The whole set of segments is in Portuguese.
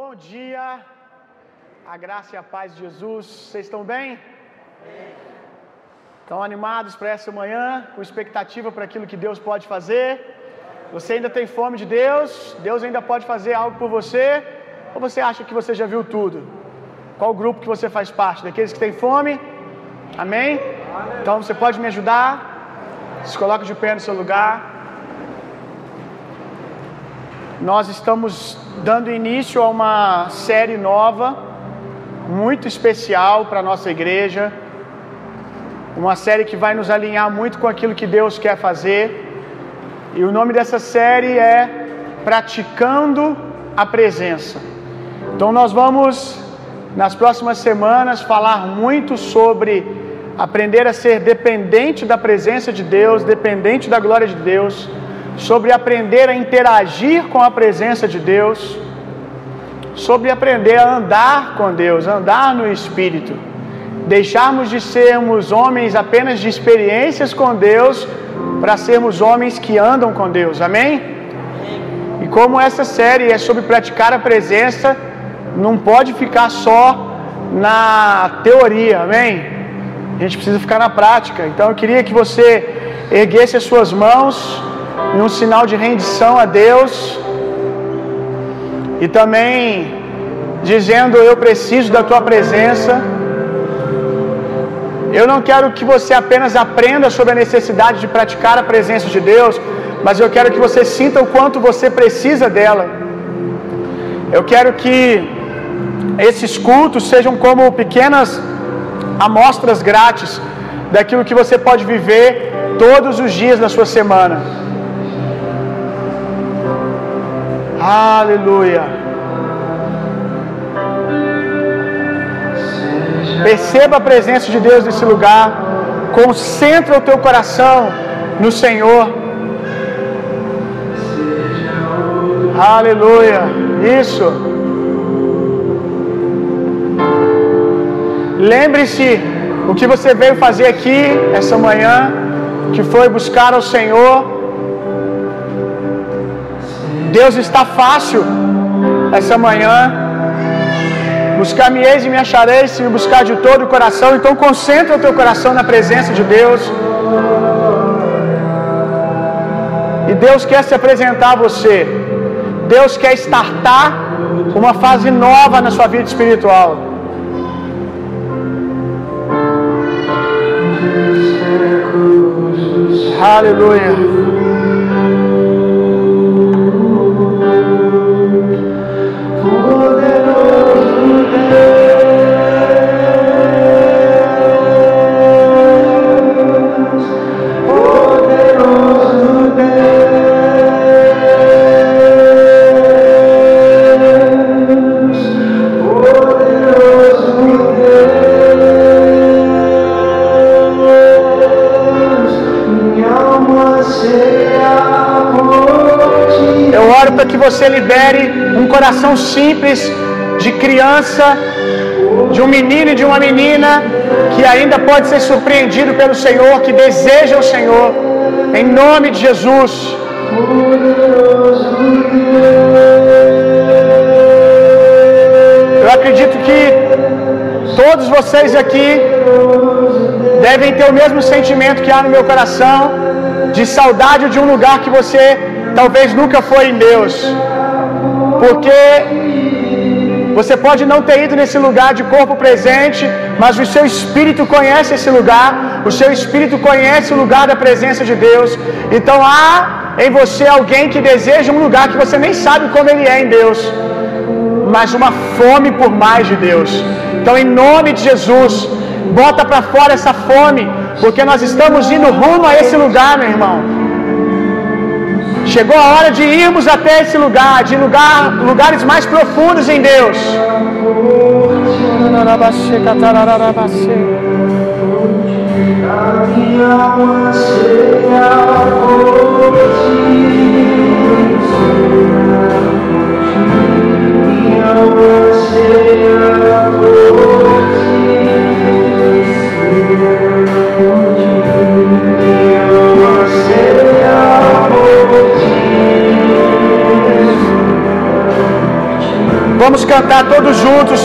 Bom dia, a graça e a paz de Jesus, vocês estão bem? Estão animados para essa manhã, com expectativa para aquilo que Deus pode fazer? Você ainda tem fome de Deus? Deus ainda pode fazer algo por você? Ou você acha que você já viu tudo? Qual grupo que você faz parte? Daqueles que têm fome? Amém? Então você pode me ajudar? Se coloca de pé no seu lugar. Nós estamos dando início a uma série nova, muito especial para a nossa igreja. Uma série que vai nos alinhar muito com aquilo que Deus quer fazer. E o nome dessa série é Praticando a Presença. Então nós vamos, nas próximas semanas, falar muito sobre aprender a ser dependente da presença de Deus, dependente da glória de Deus, sobre aprender a interagir com a presença de Deus, sobre aprender a andar com Deus, andar no Espírito, deixarmos de sermos homens apenas de experiências com Deus para sermos homens que andam com Deus, amém? E como essa série é sobre praticar a presença, não pode ficar só na teoria, amém? A gente precisa ficar na prática. Então eu queria que você erguesse as suas mãos em um sinal de rendição a Deus e também dizendo: Eu preciso da tua presença. Eu não quero que você apenas aprenda sobre a necessidade de praticar a presença de Deus, mas eu quero que você sinta o quanto você precisa dela. Eu quero que esses cultos sejam como pequenas amostras grátis daquilo que você pode viver todos os dias da sua semana. Aleluia. Perceba a presença de Deus nesse lugar. Concentra o teu coração no Senhor. Aleluia. Isso. Lembre-se o que você veio fazer aqui essa manhã, que foi buscar ao Senhor. Deus está fácil essa manhã. Buscar-me eis e me acharei se me buscar de todo o coração. Então concentra o teu coração na presença de Deus. E Deus quer se apresentar a você. Deus quer startar uma fase nova na sua vida espiritual. Aleluia. Que você libere um coração simples de criança, de um menino e de uma menina que ainda pode ser surpreendido pelo Senhor, que deseja o Senhor, em nome de Jesus. Eu acredito que todos vocês aqui devem ter o mesmo sentimento que há no meu coração de saudade de um lugar que você talvez nunca foi em Deus. Porque você pode não ter ido nesse lugar de corpo presente, mas o seu espírito conhece esse lugar, o seu espírito conhece o lugar da presença de Deus. Então há em você alguém que deseja um lugar que você nem sabe como ele é em Deus, mas uma fome por mais de Deus. Então, em nome de Jesus, bota para fora essa fome, porque nós estamos indo rumo a esse lugar, meu irmão. Chegou a hora de irmos até esse lugar, de lugar, lugares mais profundos em Deus. A minha alma cheia por ti. Cantar todos juntos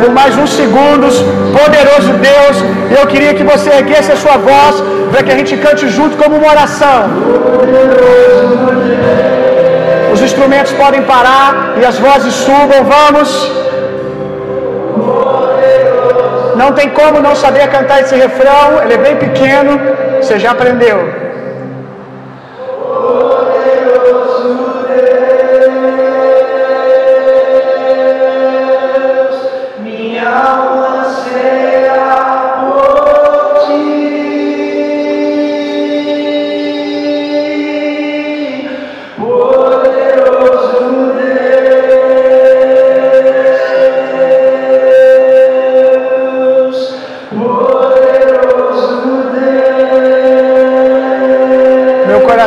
por mais uns segundos. Poderoso Deus, eu queria que você erguesse a sua voz para que a gente cante junto como uma oração. Os instrumentos podem parar e as vozes subam. Vamos. Não tem como não saber cantar esse refrão, ele é bem pequeno, você já aprendeu.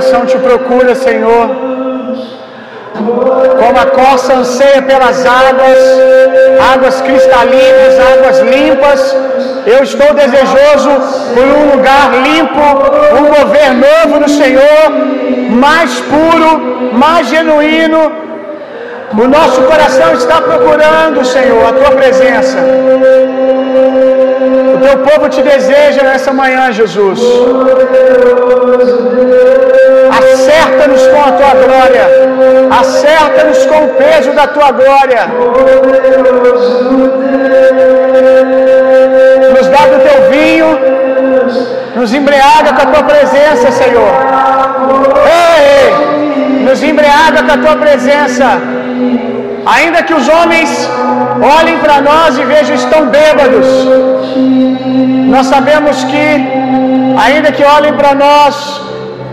Coração te procura, Senhor. Como a corça anseia pelas águas, águas cristalinas, águas limpas, eu estou desejoso por um lugar limpo, um mover novo no Senhor, mais puro, mais genuíno. O nosso coração está procurando, Senhor, a tua presença. O teu povo te deseja nessa manhã, Jesus. Acerta-nos com a tua glória. Acerta-nos com o peso da tua glória. Nos dá do teu vinho. Nos embriaga com a tua presença, Senhor. Ei, nos embriaga com a tua presença. Ainda que os homens olhem para nós e vejam estão bêbados, nós sabemos que, ainda que olhem para nós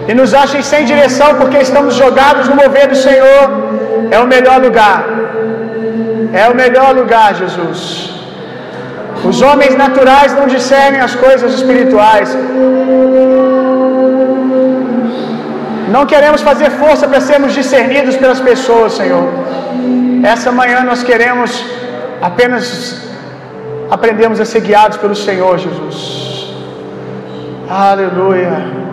e nos achem sem direção porque estamos jogados no mover do Senhor, é o melhor lugar. É o melhor lugar, Jesus. Os homens naturais não discernem as coisas espirituais. Não queremos fazer força para sermos discernidos pelas pessoas, Senhor. Essa manhã nós queremos apenas aprendemos a ser guiados pelo Senhor Jesus. Aleluia.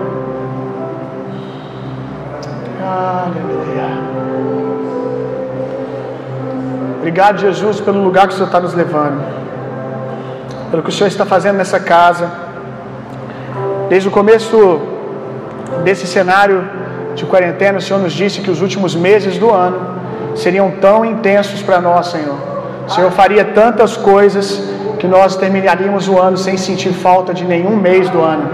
Aleluia. Obrigado, Jesus, pelo lugar que o Senhor está nos levando. Pelo que o Senhor está fazendo nessa casa. Desde o começo desse cenário de quarentena, o Senhor nos disse que os últimos meses do ano seriam tão intensos para nós, Senhor. O Senhor faria tantas coisas que nós terminaríamos o ano sem sentir falta de nenhum mês do ano.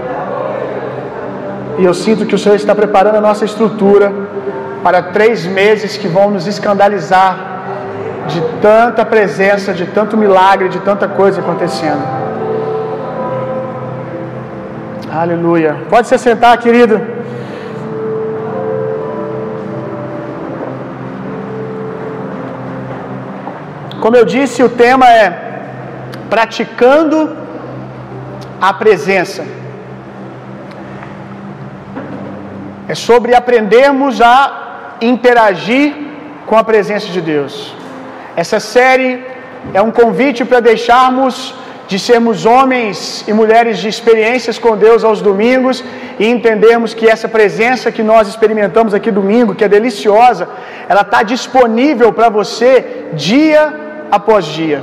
E eu sinto que o Senhor está preparando a nossa estrutura para três meses que vão nos escandalizar de tanta presença, de tanto milagre, de tanta coisa acontecendo. Aleluia. Pode se sentar, querido. Como eu disse, o tema é praticando a presença. É sobre aprendermos a interagir com a presença de Deus. Essa série é um convite para deixarmos de sermos homens e mulheres de experiências com Deus aos domingos e entendermos que essa presença que nós experimentamos aqui domingo, que é deliciosa, ela está disponível para você dia após dia.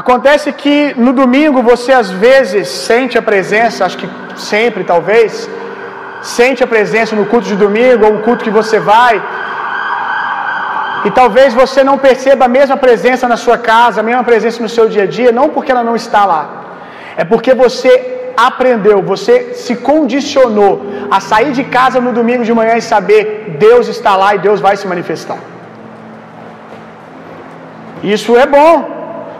Acontece que no domingo você às vezes sente a presença, acho que sempre talvez, sente a presença no culto de domingo ou um culto que você vai, e talvez você não perceba a mesma presença na sua casa, a mesma presença no seu dia a dia, não porque ela não está lá, é porque você aprendeu, você se condicionou a sair de casa no domingo de manhã e saber Deus está lá e Deus vai se manifestar. Isso é bom,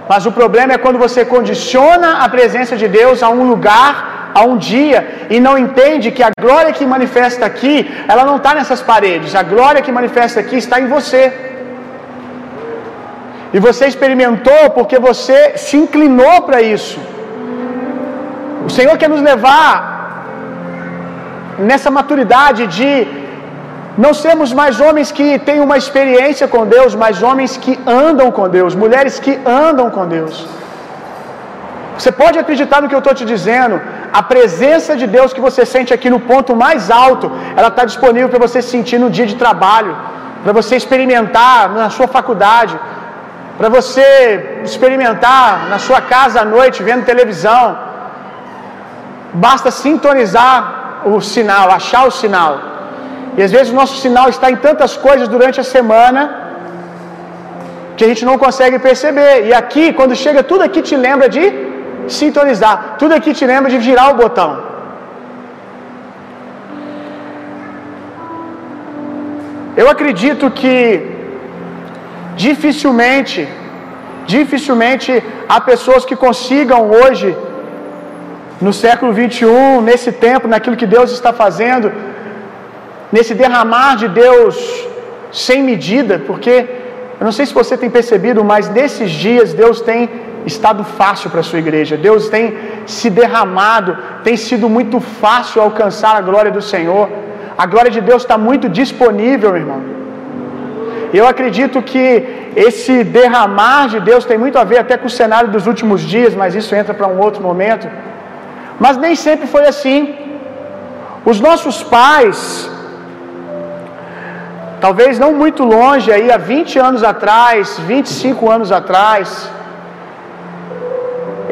mas o problema é quando você condiciona a presença de Deus a um lugar, a um dia, e não entende que a glória que manifesta aqui, ela não está nessas paredes, a glória que manifesta aqui está em você. E você experimentou porque você se inclinou para isso. O Senhor quer nos levar nessa maturidade de não sermos mais homens que têm uma experiência com Deus, mas homens que andam com Deus, mulheres que andam com Deus. Você pode acreditar no que eu estou te dizendo. A presença de Deus que você sente aqui no ponto mais alto, ela está disponível para você sentir no dia de trabalho, para você experimentar na sua faculdade, para você experimentar na sua casa à noite, vendo televisão. Basta sintonizar o sinal, achar o sinal. E às vezes o nosso sinal está em tantas coisas durante a semana que a gente não consegue perceber. E aqui, quando chega, tudo aqui te lembra de sintonizar, tudo aqui te lembra de virar o botão. Eu acredito que dificilmente, dificilmente há pessoas que consigam hoje, no século 21, nesse tempo, naquilo que Deus está fazendo, nesse derramar de Deus sem medida, porque eu não sei se você tem percebido, mas nesses dias Deus tem estado fácil para a sua igreja. Deus tem se derramado, tem sido muito fácil alcançar a glória do Senhor. A glória de Deus está muito disponível, meu irmão. Eu acredito que esse derramar de Deus tem muito a ver até com o cenário dos últimos dias, mas isso entra para um outro momento. Mas nem sempre foi assim. Os nossos pais, talvez não muito longe, aí há 20 anos atrás, 25 anos atrás,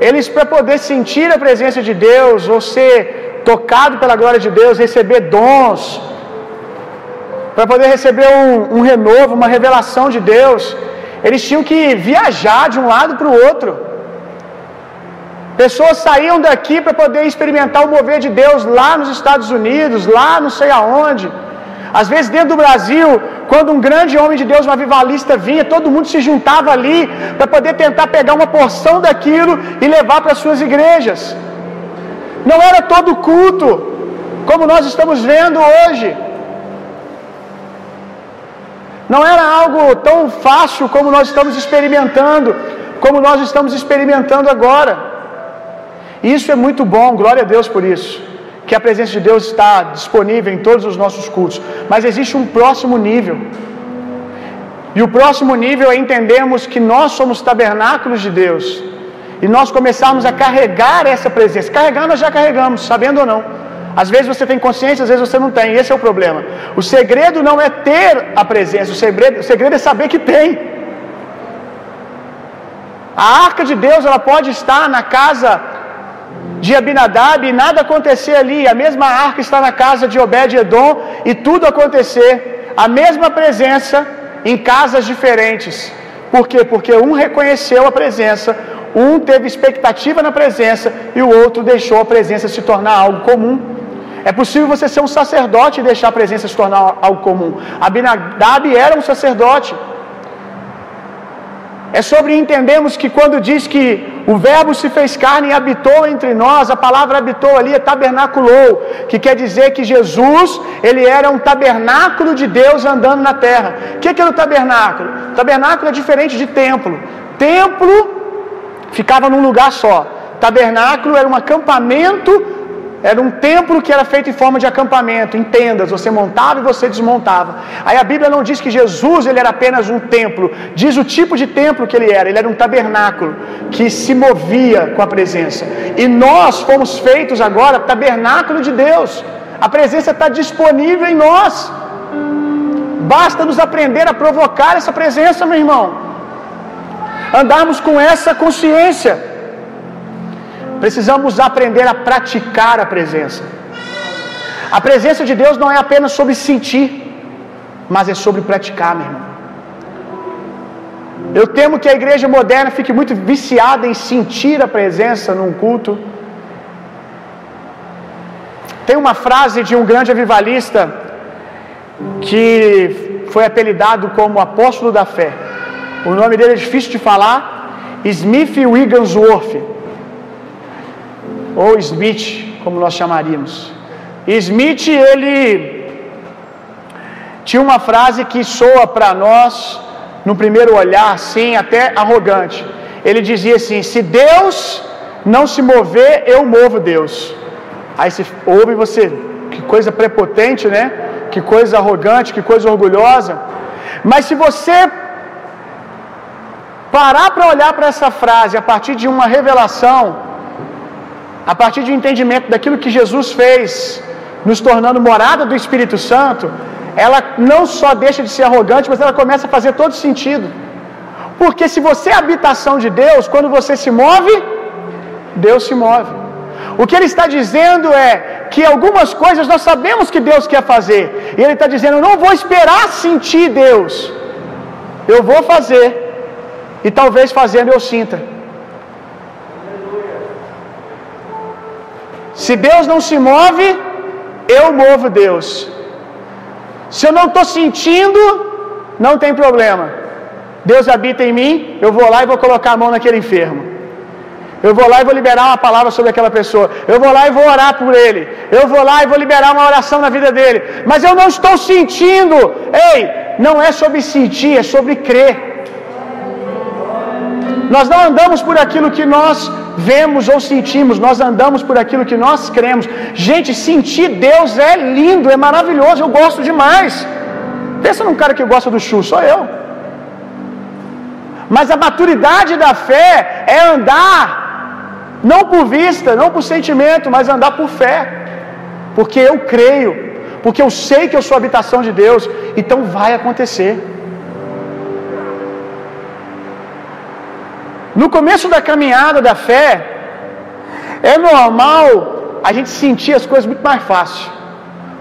eles para poder sentir a presença de Deus, ou ser tocado pela glória de Deus, receber dons, para poder receber um, um renovo, uma revelação de Deus, eles tinham que viajar de um lado para o outro. Pessoas saíam daqui para poder experimentar o mover de Deus lá nos Estados Unidos, lá não sei aonde. Às vezes, dentro do Brasil, quando um grande homem de Deus, um avivalista, vinha, todo mundo se juntava ali para poder tentar pegar uma porção daquilo e levar para as suas igrejas. Não era todo culto, como nós estamos vendo hoje. Não era algo tão fácil como nós estamos experimentando, como nós estamos experimentando agora. Isso é muito bom, glória a Deus por isso. Que a presença de Deus está disponível em todos os nossos cultos. Mas existe um próximo nível. E o próximo nível é entendermos que nós somos tabernáculos de Deus. E nós começarmos a carregar essa presença. Carregar nós já carregamos, sabendo ou não. Às vezes você tem consciência, às vezes você não tem. Esse é o problema. O segredo não é ter a presença, o segredo, o segredo é saber que tem. A arca de Deus ela pode estar na casa de Abinadab e nada acontecer ali. A mesma arca está na casa de Obed-Edom e tudo acontecer. A mesma presença em casas diferentes. Por quê? Porque um reconheceu a presença, um teve expectativa na presença e o outro deixou a presença se tornar algo comum. É possível você ser um sacerdote e deixar a presença se tornar algo comum. Abinadab era um sacerdote. É sobre entendermos que quando diz que o Verbo se fez carne e habitou entre nós, a palavra habitou ali é tabernaculou, que quer dizer que Jesus, ele era um tabernáculo de Deus andando na terra. O que é o tabernáculo? Tabernáculo é diferente de templo. Templo ficava num lugar só. Tabernáculo era um acampamento era um templo que era feito em forma de acampamento, em tendas, você montava e você desmontava. Aí a Bíblia não diz que Jesus ele era apenas um templo, diz o tipo de templo que ele era, ele era um tabernáculo que se movia com a presença. E nós fomos feitos agora tabernáculo de Deus. A presença está disponível em nós. Basta nos aprender a provocar essa presença, meu irmão. Andarmos com essa consciência. Precisamos aprender a praticar a presença. A presença de Deus não é apenas sobre sentir, mas é sobre praticar, meu irmão. Eu temo que a igreja moderna fique muito viciada em sentir a presença num culto. Tem uma frase de um grande avivalista que foi apelidado como apóstolo da fé. O nome dele é difícil de falar. Smith Wigglesworth ou Smith, como nós chamaríamos. Smith, ele tinha uma frase que soa para nós, no primeiro olhar, sim, até arrogante. Ele dizia assim: Se Deus não se mover, eu movo Deus. Aí você ouve você, que coisa prepotente, né? Que coisa arrogante, que coisa orgulhosa. Mas se você parar para olhar para essa frase a partir de uma revelação, a partir de um entendimento daquilo que Jesus fez, nos tornando morada do Espírito Santo, ela não só deixa de ser arrogante, mas ela começa a fazer todo sentido. Porque se você é habitação de Deus, quando você se move, Deus se move. O que ele está dizendo é que algumas coisas nós sabemos que Deus quer fazer. E ele está dizendo: eu não vou esperar sentir Deus. Eu vou fazer. E talvez fazendo eu sinta. Se Deus não se move, eu movo Deus. Se eu não estou sentindo, não tem problema. Deus habita em mim, eu vou lá e vou colocar a mão naquele enfermo. Eu vou lá e vou liberar uma palavra sobre aquela pessoa. Eu vou lá e vou orar por ele. Eu vou lá e vou liberar uma oração na vida dele. Mas eu não estou sentindo. Ei, não é sobre sentir, é sobre crer. Nós não andamos por aquilo que nós vemos ou sentimos, nós andamos por aquilo que nós cremos. Gente, sentir Deus é lindo, é maravilhoso, eu gosto demais. Pensa num cara que gosta do chu, sou eu. Mas a maturidade da fé é andar não por vista, não por sentimento, mas andar por fé. Porque eu creio, porque eu sei que eu sou habitação de Deus, então vai acontecer. No começo da caminhada da fé, é normal a gente sentir as coisas muito mais fácil.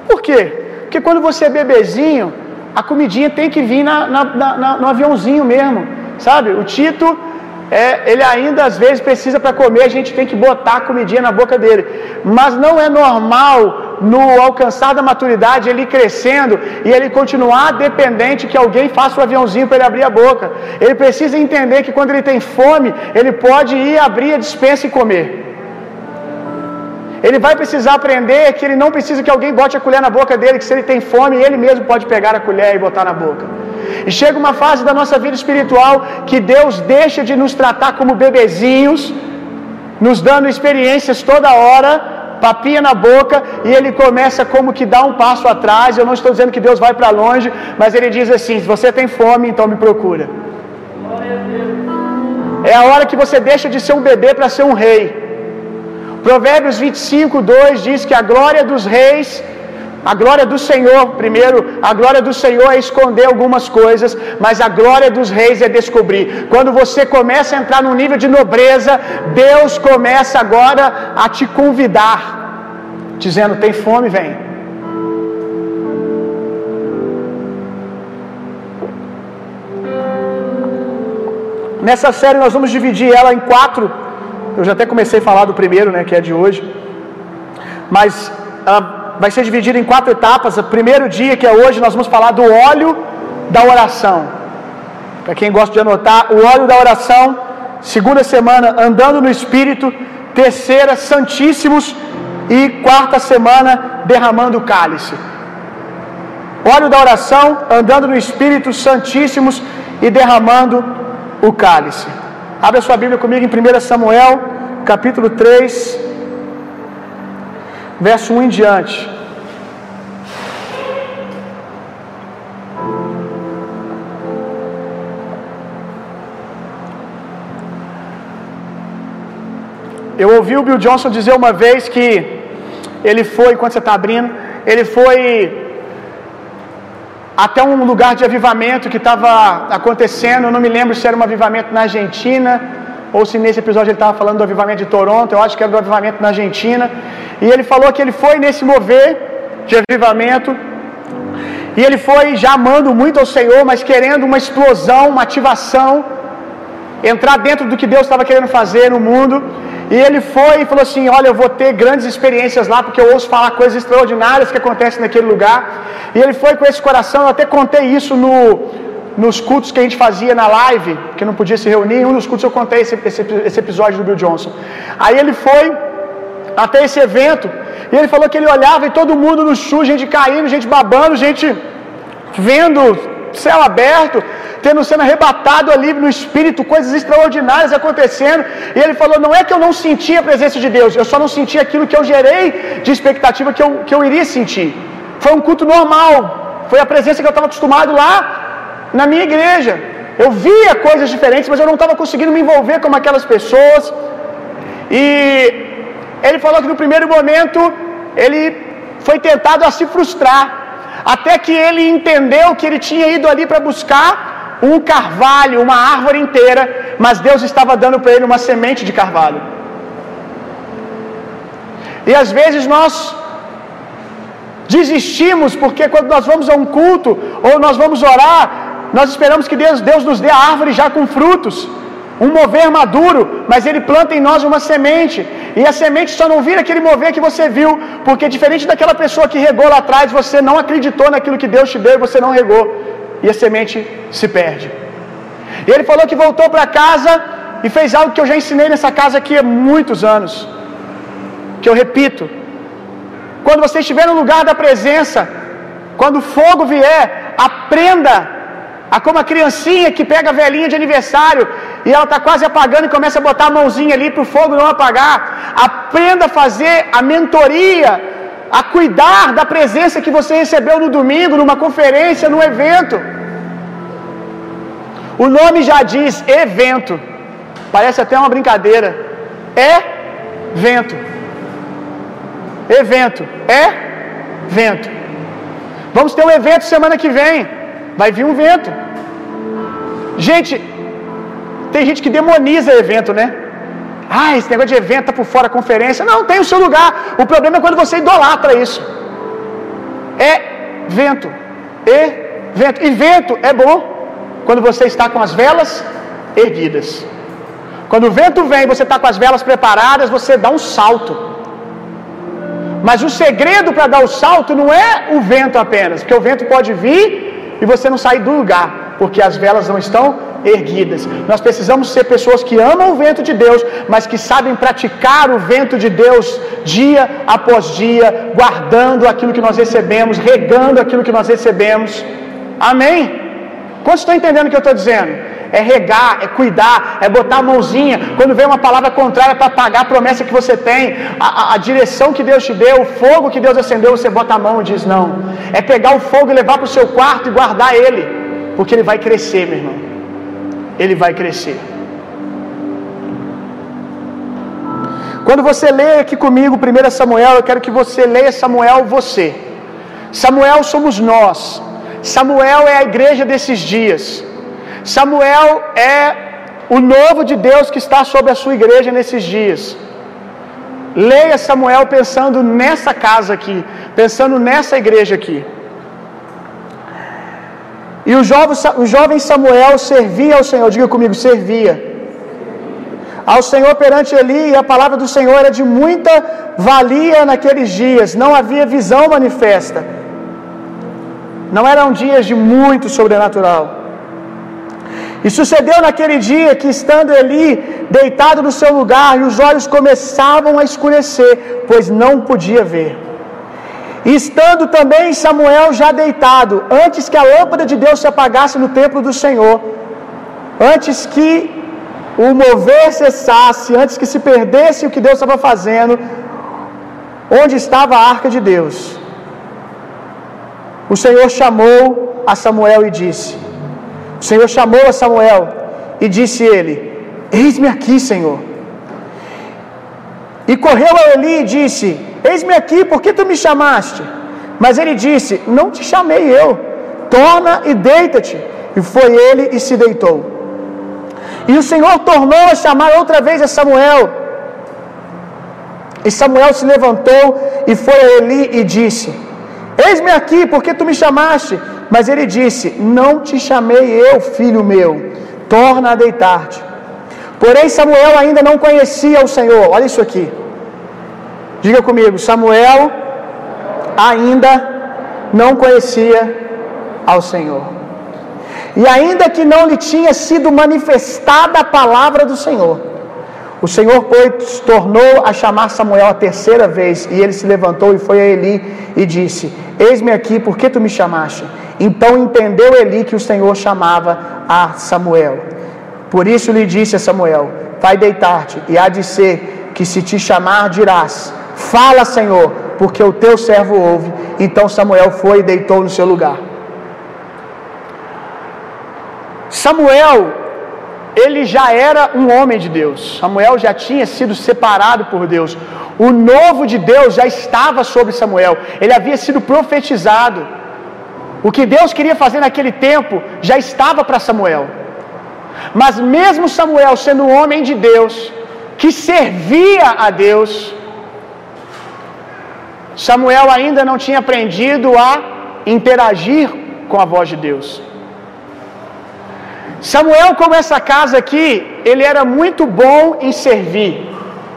Por quê? Porque quando você é bebezinho, a comidinha tem que vir na, na, na, no aviãozinho mesmo, sabe? O Tito, é, ele ainda às vezes precisa para comer, a gente tem que botar a comidinha na boca dele. Mas não é normal no alcançar da maturidade ele crescendo e ele continuar dependente que alguém faça o aviãozinho para ele abrir a boca. Ele precisa entender que quando ele tem fome, ele pode ir abrir a dispensa e comer. Ele vai precisar aprender que ele não precisa que alguém bote a colher na boca dele, que se ele tem fome, ele mesmo pode pegar a colher e botar na boca. E chega uma fase da nossa vida espiritual que Deus deixa de nos tratar como bebezinhos, nos dando experiências toda hora, papinha na boca, e ele começa como que dá um passo atrás. Eu não estou dizendo que Deus vai para longe, mas ele diz assim: se você tem fome, então me procura. É a hora que você deixa de ser um bebê para ser um rei. Provérbios 25, 2 diz que a glória dos reis, a glória do Senhor, primeiro, a glória do Senhor é esconder algumas coisas, mas a glória dos reis é descobrir. Quando você começa a entrar num nível de nobreza, Deus começa agora a te convidar, dizendo: tem fome, vem. Nessa série nós vamos dividir ela em quatro eu já até comecei a falar do primeiro, né, que é de hoje. Mas uh, vai ser dividido em quatro etapas. O primeiro dia, que é hoje, nós vamos falar do óleo da oração. Para quem gosta de anotar, o óleo da oração. Segunda semana, andando no Espírito. Terceira, Santíssimos. E quarta semana, derramando o cálice. Óleo da oração, andando no Espírito, Santíssimos e derramando o cálice. Abra sua Bíblia comigo em 1 Samuel, capítulo 3, verso 1 em diante. Eu ouvi o Bill Johnson dizer uma vez que ele foi, enquanto você está abrindo, ele foi até um lugar de avivamento que estava acontecendo. Eu não me lembro se era um avivamento na Argentina ou se nesse episódio ele estava falando do avivamento de Toronto. Eu acho que era do avivamento na Argentina. E ele falou que ele foi nesse mover de avivamento. E ele foi já amando muito ao Senhor, mas querendo uma explosão, uma ativação, entrar dentro do que Deus estava querendo fazer no mundo. E ele foi e falou assim: Olha, eu vou ter grandes experiências lá, porque eu ouço falar coisas extraordinárias que acontecem naquele lugar. E ele foi com esse coração. Eu até contei isso no, nos cultos que a gente fazia na live, que não podia se reunir. Em um dos cultos eu contei esse, esse, esse episódio do Bill Johnson. Aí ele foi até esse evento. E ele falou que ele olhava e todo mundo no chão, gente caindo, gente babando, gente vendo céu aberto, tendo sendo arrebatado ali no espírito, coisas extraordinárias acontecendo. E ele falou: Não é que eu não sentia a presença de Deus, eu só não sentia aquilo que eu gerei de expectativa que eu, que eu iria sentir. Foi um culto normal, foi a presença que eu estava acostumado lá na minha igreja. Eu via coisas diferentes, mas eu não estava conseguindo me envolver com aquelas pessoas. E ele falou que no primeiro momento ele foi tentado a se frustrar, até que ele entendeu que ele tinha ido ali para buscar um carvalho, uma árvore inteira, mas Deus estava dando para ele uma semente de carvalho. E às vezes nós desistimos porque quando nós vamos a um culto ou nós vamos orar, nós esperamos que Deus, Deus nos dê a árvore já com frutos, um mover maduro, mas Ele planta em nós uma semente, e a semente só não vira aquele mover que você viu, porque diferente daquela pessoa que regou lá atrás, você não acreditou naquilo que Deus te deu e você não regou, e a semente se perde. E ele falou que voltou para casa e fez algo que eu já ensinei nessa casa aqui há muitos anos, que eu repito. Quando você estiver no lugar da presença, quando o fogo vier, aprenda a como a criancinha que pega a velhinha de aniversário e ela está quase apagando e começa a botar a mãozinha ali para o fogo não apagar. Aprenda a fazer a mentoria, a cuidar da presença que você recebeu no domingo, numa conferência, num evento. O nome já diz evento. Parece até uma brincadeira. É vento. Evento. É vento. Vamos ter um evento semana que vem. Vai vir um vento. Gente, tem gente que demoniza evento, né? Ah, esse negócio de evento tá por fora conferência. Não, tem o seu lugar. O problema é quando você idolatra isso. É vento. E vento. E vento é bom quando você está com as velas erguidas. Quando o vento vem, você está com as velas preparadas, você dá um salto. Mas o segredo para dar o salto não é o vento apenas, porque o vento pode vir e você não sair do lugar, porque as velas não estão erguidas. Nós precisamos ser pessoas que amam o vento de Deus, mas que sabem praticar o vento de Deus dia após dia, guardando aquilo que nós recebemos, regando aquilo que nós recebemos. Amém? Quantos estão entendendo o que eu estou dizendo? É regar, é cuidar, é botar a mãozinha. Quando vem uma palavra contrária para pagar a promessa que você tem, a, a, a, direção que Deus te deu, o fogo que Deus acendeu, você bota a mão e diz não. É pegar o fogo e levar para o seu quarto e guardar ele, porque ele vai crescer, meu irmão. Ele vai crescer. Quando você lê aqui comigo 1 Samuel, eu quero que você leia Samuel você. Samuel somos nós. Samuel é a igreja desses dias. Samuel é o novo de Deus que está sobre a sua igreja nesses dias. Leia Samuel pensando nessa casa aqui, pensando nessa igreja aqui. E o jovem, o jovem Samuel servia ao Senhor, diga comigo, servia ao Senhor perante Eli, e a palavra do Senhor era de muita valia naqueles dias, não havia visão manifesta. Não eram dias de muito sobrenatural. E sucedeu naquele dia que, estando Eli deitado no seu lugar, e os olhos começavam a escurecer, pois não podia ver. E estando também Samuel já deitado, antes que a lâmpada de Deus se apagasse no templo do Senhor, antes que o mover cessasse, antes que se perdesse o que Deus estava fazendo, onde estava a arca de Deus. O Senhor chamou a Samuel e disse: O Senhor chamou a Samuel e disse ele: Eis-me aqui, Senhor. E correu a Eli e disse: Eis-me aqui, por que tu me chamaste? Mas ele disse: Não te chamei eu, torna e deita-te. E foi ele e se deitou. E o Senhor tornou a chamar outra vez a Samuel. E Samuel se levantou e foi a Eli e disse: Eis-me aqui, porque tu me chamaste? Mas ele disse: Não te chamei eu, filho meu, torna a deitar-te. Porém, Samuel ainda não conhecia o Senhor. Olha isso aqui. Diga comigo: Samuel ainda não conhecia ao Senhor. E ainda que não lhe tinha sido manifestada a palavra do Senhor, o Senhor, pois, tornou a chamar Samuel a terceira vez, e ele se levantou e foi a Eli e disse: Eis-me aqui, por que tu me chamaste? Então entendeu Eli que o Senhor chamava a Samuel. Por isso lhe disse a Samuel: Vai deitar-te, e há de ser que se te chamar, dirás: Fala, Senhor, porque o teu servo ouve. Então Samuel foi e deitou no seu lugar. Samuel ele já era um homem de Deus. Samuel já tinha sido separado por Deus. O novo de Deus já estava sobre Samuel. Ele havia sido profetizado. O que Deus queria fazer naquele tempo já estava para Samuel. Mas mesmo Samuel sendo um homem de Deus, que servia a Deus, Samuel ainda não tinha aprendido a interagir com a voz de Deus. Samuel, como essa casa aqui, ele era muito bom em servir.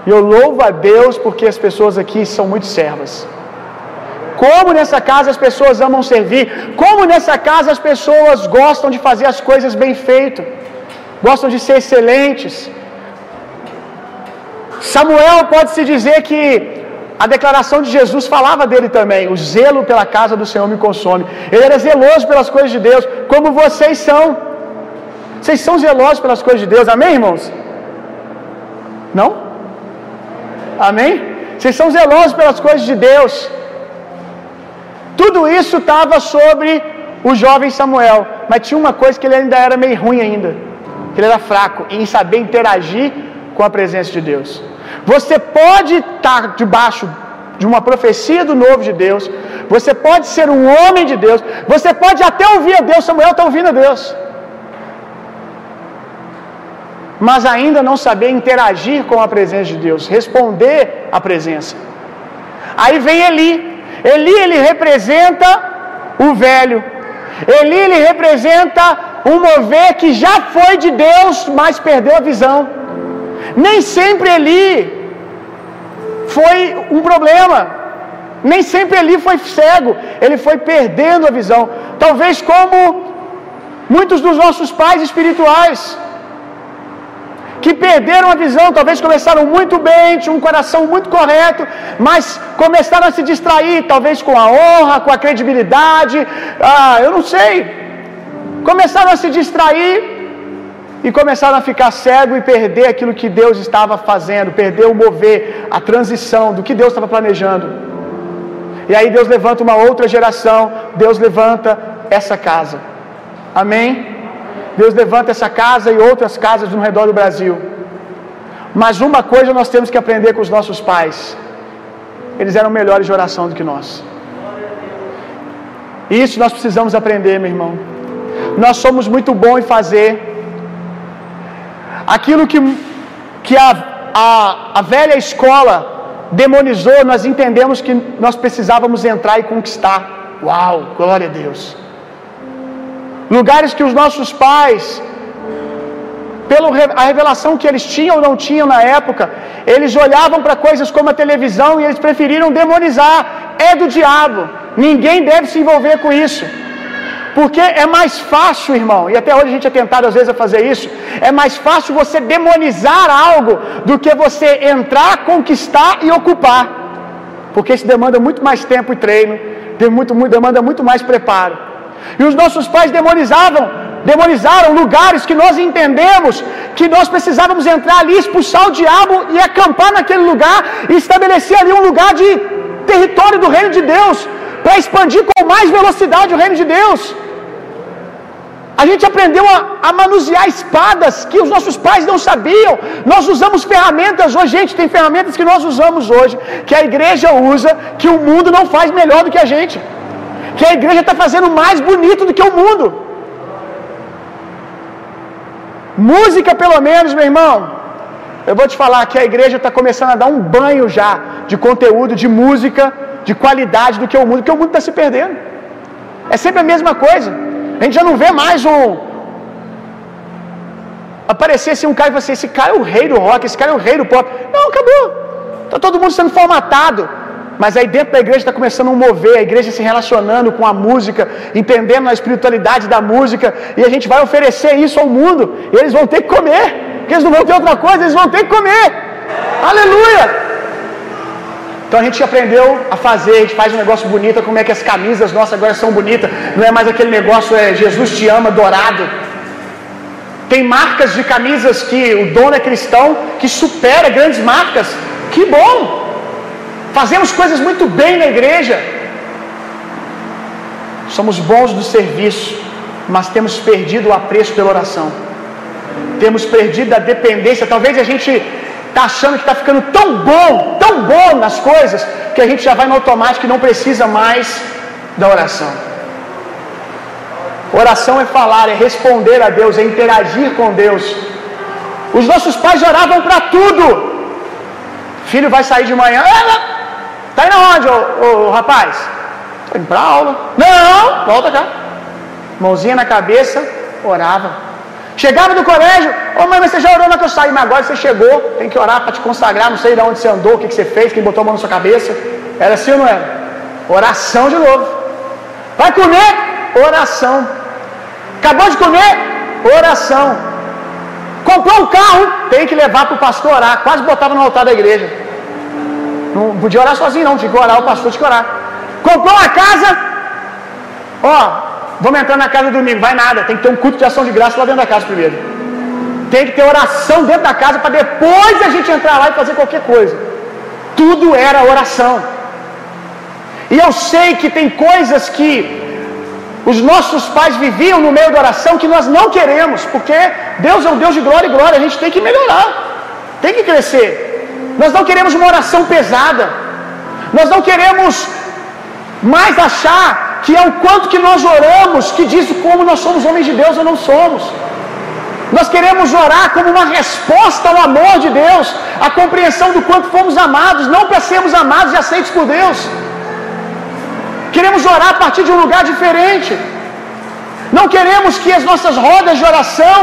E eu louvo a Deus porque as pessoas aqui são muito servas. Como nessa casa as pessoas amam servir, como nessa casa as pessoas gostam de fazer as coisas bem feitas, gostam de ser excelentes. Samuel pode-se dizer que a declaração de Jesus falava dele também. O zelo pela casa do Senhor me consome. Ele era zeloso pelas coisas de Deus, como vocês são. Vocês são zelosos pelas coisas de Deus, amém, irmãos? Não? Amém? Vocês são zelosos pelas coisas de Deus. Tudo isso estava sobre o jovem Samuel, mas tinha uma coisa que ele ainda era meio ruim ainda, que ele era fraco em saber interagir com a presença de Deus. Você pode estar debaixo de uma profecia do novo de Deus, você pode ser um homem de Deus, você pode até ouvir a Deus, Samuel está ouvindo a Deus, mas ainda não saber interagir com a presença de Deus, responder à presença. Aí vem Eli. Eli ele representa o velho. Eli ele representa um mover que já foi de Deus, mas perdeu a visão. Nem sempre Eli foi um problema. Nem sempre Eli foi cego. Ele foi perdendo a visão. Talvez como muitos dos nossos pais espirituais que perderam a visão, talvez começaram muito bem, tinham um coração muito correto, mas começaram a se distrair, talvez com a honra, com a credibilidade, ah, eu não sei. Começaram a se distrair e começaram a ficar cego e perder aquilo que Deus estava fazendo, perder o mover, a transição do que Deus estava planejando. E aí Deus levanta uma outra geração, Deus levanta essa casa. Amém? Deus levanta essa casa e outras casas no redor do Brasil. Mas uma coisa nós temos que aprender com os nossos pais: eles eram melhores de oração do que nós. Isso nós precisamos aprender, meu irmão. Nós somos muito bons em fazer aquilo que, que a, a, a velha escola demonizou, nós entendemos que nós precisávamos entrar e conquistar. Uau, glória a Deus. Lugares que os nossos pais, pela revelação que eles tinham ou não tinham na época, eles olhavam para coisas como a televisão e eles preferiram demonizar. É do diabo. Ninguém deve se envolver com isso. Porque é mais fácil, irmão, e até hoje a gente é tentado às vezes a fazer isso, é mais fácil você demonizar algo do que você entrar, conquistar e ocupar. Porque isso demanda muito mais tempo e treino, demanda muito mais preparo. E os nossos pais demonizavam, demonizaram lugares que nós entendemos que nós precisávamos entrar ali, expulsar o diabo e acampar naquele lugar e estabelecer ali um lugar de território do reino de Deus, para expandir com mais velocidade o reino de Deus. A gente aprendeu a, a, manusear espadas que os nossos pais não sabiam. Nós usamos ferramentas hoje, gente, tem ferramentas que nós usamos hoje, que a igreja usa, que o mundo não faz melhor do que a gente que a igreja está fazendo mais bonito do que o mundo. Música, pelo menos, meu irmão. Eu vou te falar que a igreja está começando a dar um banho já de conteúdo, de música, de qualidade do que o mundo, porque o mundo está se perdendo. É sempre a mesma coisa. A gente já não vê mais um. Aparecer assim um cara e você, esse cara é o rei do rock, esse cara é o rei do pop. Não, acabou. Está todo mundo sendo formatado. Mas aí dentro da igreja está começando a mover, a igreja se relacionando com a música, entendendo a espiritualidade da música, e a gente vai oferecer isso ao mundo, e eles vão ter que comer, porque eles não vão ter outra coisa, eles vão ter que comer. Aleluia! Então a gente aprendeu a fazer, a gente faz um negócio bonito, como é que as camisas nossas agora são bonitas, não é mais aquele negócio, é Jesus te ama, dourado. Tem marcas de camisas que o dono é cristão, que supera grandes marcas. Que bom! Fazemos coisas muito bem na igreja. Somos bons do serviço, mas temos perdido o apreço pela oração. temos perdido a dependência. Talvez a gente está achando que está ficando tão bom, tão bom nas coisas, que a gente já vai no automático e não precisa mais da oração. Oração é falar, é responder a Deus, é interagir com Deus. Os nossos pais oravam para tudo. Filho vai sair de manhã. Tá indo aonde, ô, ô, ô rapaz? Tô indo pra aula. Não, volta cá. Mãozinha na cabeça, orava. Chegava do colégio, ô oh, mãe, mas você já orou na que eu saí, mas agora você chegou, tem que orar para te consagrar, não sei de onde você andou, o que, que você fez, quem botou a mão na sua cabeça. Era assim ou não era? Oração de novo. Vai comer? Oração. Acabou de comer? Oração. Comprou um carro, tem que levar para o pastor orar. Quase botava no altar da igreja. Não podia orar sozinho, não, tinha que orar, o pastor tinha que orar. Comprou uma casa, ó, vamos entrar na casa domingo, vai nada, tem que ter um culto de ação de graça lá dentro da casa primeiro. Tem que ter oração dentro da casa para depois a gente entrar lá e fazer qualquer coisa. Tudo era oração. E eu sei que tem coisas que os nossos pais viviam no meio da oração que nós não queremos, porque Deus é um Deus de glória e glória, a gente tem que melhorar, tem que crescer. Nós não queremos uma oração pesada, nós não queremos mais achar que é o quanto que nós oramos que diz como nós somos homens de Deus ou não somos. Nós queremos orar como uma resposta ao amor de Deus, a compreensão do quanto fomos amados, não para sermos amados e aceitos por Deus. Queremos orar a partir de um lugar diferente. Não queremos que as nossas rodas de oração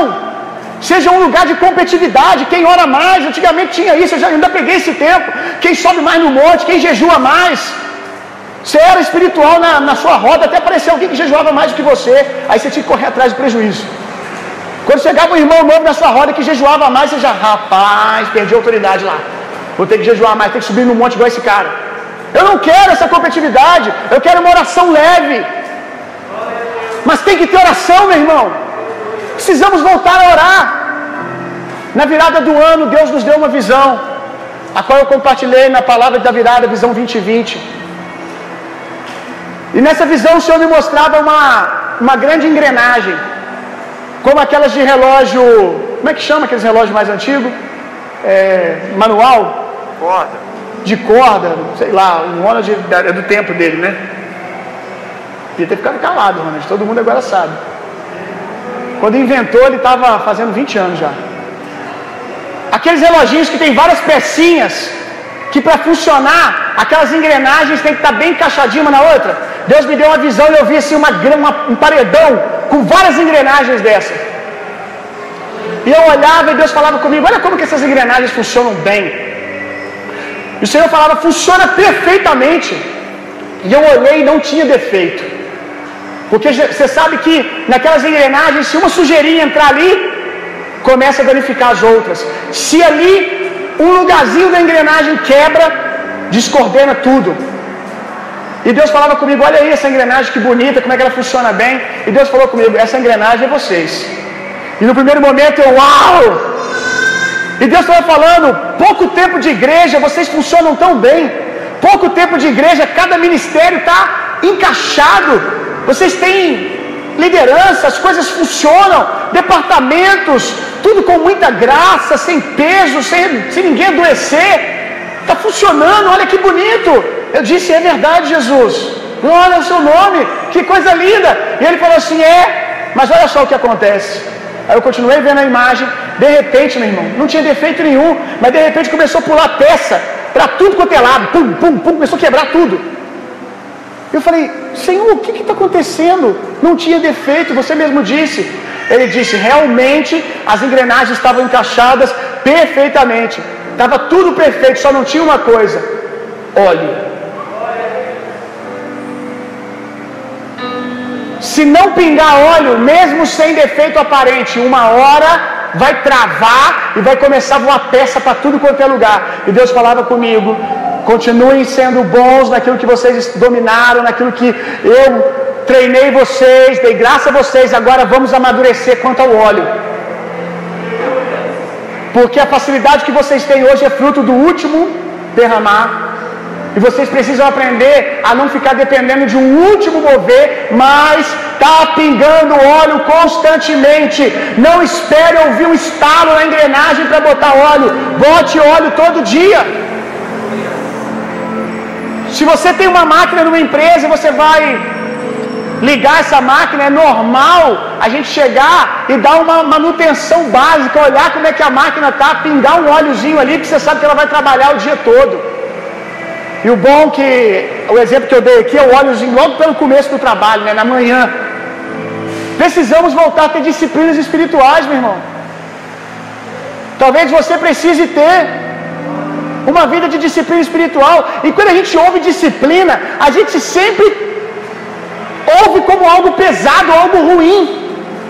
sejam um lugar de competitividade. Quem ora mais, antigamente tinha isso, eu já ainda peguei esse tempo. Quem sobe mais no monte, quem jejua mais. Você era espiritual na, na sua roda, até apareceu alguém que jejuava mais do que você, aí você tinha que correr atrás do prejuízo. Quando chegava um irmão novo na sua roda que jejuava mais, você já, rapaz, perdi a autoridade lá. Vou ter que jejuar mais, ter que subir no monte igual esse cara. Eu não quero essa competitividade, eu quero uma oração leve. Mas tem que ter oração, meu irmão. Precisamos voltar a orar. Na virada do ano, Deus nos deu uma visão, a qual eu compartilhei na palavra da virada, visão 2020. E nessa visão o Senhor me mostrava uma, uma grande engrenagem, como aquelas de relógio, como é que chama aqueles relógios mais antigos? É, manual? Corda. De corda, sei lá, um Ronald é do tempo dele, né? Podia ter ficado calado, Ronald, todo mundo agora sabe. Quando inventou, ele estava fazendo 20 anos já. Aqueles reloginhos que tem várias pecinhas, que para funcionar, aquelas engrenagens tem que estar tá bem encaixadinha uma na outra. Deus me deu uma visão e eu vi assim uma, uma, um paredão com várias engrenagens dessas. E eu olhava e Deus falava comigo: Olha como que essas engrenagens funcionam bem. E o Senhor falava: Funciona perfeitamente. E eu olhei e não tinha defeito. Porque você sabe que naquelas engrenagens, se uma sujeirinha entrar ali, começa a danificar as outras. Se ali um lugarzinho da engrenagem quebra, descoordena tudo. E Deus falava comigo: Olha aí essa engrenagem que bonita, como é que ela funciona bem. E Deus falou comigo: Essa engrenagem é vocês. E no primeiro momento eu, uau! E Deus estava falando: Pouco tempo de igreja, vocês funcionam tão bem. Pouco tempo de igreja, cada ministério está encaixado. Vocês têm liderança, as coisas funcionam, departamentos, tudo com muita graça, sem peso, sem, sem ninguém adoecer. Está funcionando, olha que bonito. Eu disse: É verdade, Jesus. Glória ao seu nome, que coisa linda. E ele falou assim: É, mas olha só o que acontece. Aí eu continuei vendo a imagem. De repente, meu irmão, não tinha defeito nenhum, mas de repente começou a pular peça para tudo quanto é lado. Pum, pum, pum, começou a quebrar tudo. Eu falei: Senhor, o que está acontecendo? Não tinha defeito, você mesmo disse. Ele disse: Realmente as engrenagens estavam encaixadas perfeitamente. Estava tudo perfeito, só não tinha uma coisa: óleo. Se não pingar óleo, mesmo sem defeito aparente, uma hora vai travar e vai começar a voar peça para tudo quanto é lugar. E Deus falava comigo: continuem sendo bons naquilo que vocês dominaram, naquilo que eu treinei vocês, dei graça a vocês, agora vamos amadurecer quanto ao óleo. Porque a facilidade que vocês têm hoje é fruto do último derramar. E vocês precisam aprender a não ficar dependendo de um último mover, mas está pingando óleo constantemente. Não espere ouvir um estalo na engrenagem para botar óleo. Bote óleo todo dia. Se você tem uma máquina numa empresa, você vai ligar essa máquina, é normal a gente chegar e dar uma manutenção básica, olhar como é que a máquina está, pingar um óleozinho ali, que você sabe que ela vai trabalhar o dia todo. E o bom que, o exemplo que eu dei aqui é o óleozinho logo pelo começo do trabalho, né, na manhã. Precisamos voltar a ter disciplinas espirituais, meu irmão. Talvez você precise ter uma vida de disciplina espiritual. E quando a gente ouve disciplina, a gente sempre ouve como algo pesado, algo ruim,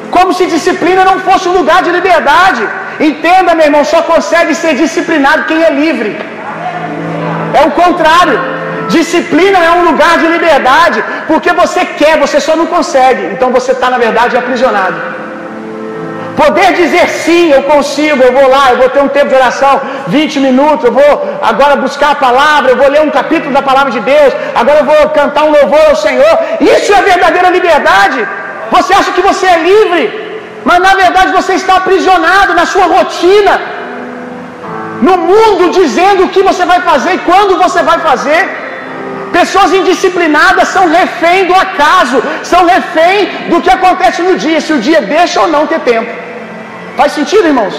como se disciplina não fosse um lugar de liberdade. Entenda, meu irmão, só consegue ser disciplinado quem é livre. É o contrário. Disciplina é um lugar de liberdade, porque você quer, você só não consegue. Então você está, na verdade, aprisionado. Poder dizer sim, eu consigo, eu vou lá, eu vou ter um tempo de oração, 20 minutos, eu vou agora buscar a palavra, eu vou ler um capítulo da palavra de Deus, agora eu vou cantar um louvor ao Senhor. Isso é verdadeira liberdade. Você acha que você é livre, mas na verdade você está aprisionado na sua rotina, no mundo dizendo o que você vai fazer e quando você vai fazer. Pessoas indisciplinadas são refém do acaso, são refém do que acontece no dia, se o dia deixa ou não ter tempo. Faz sentido, irmãos?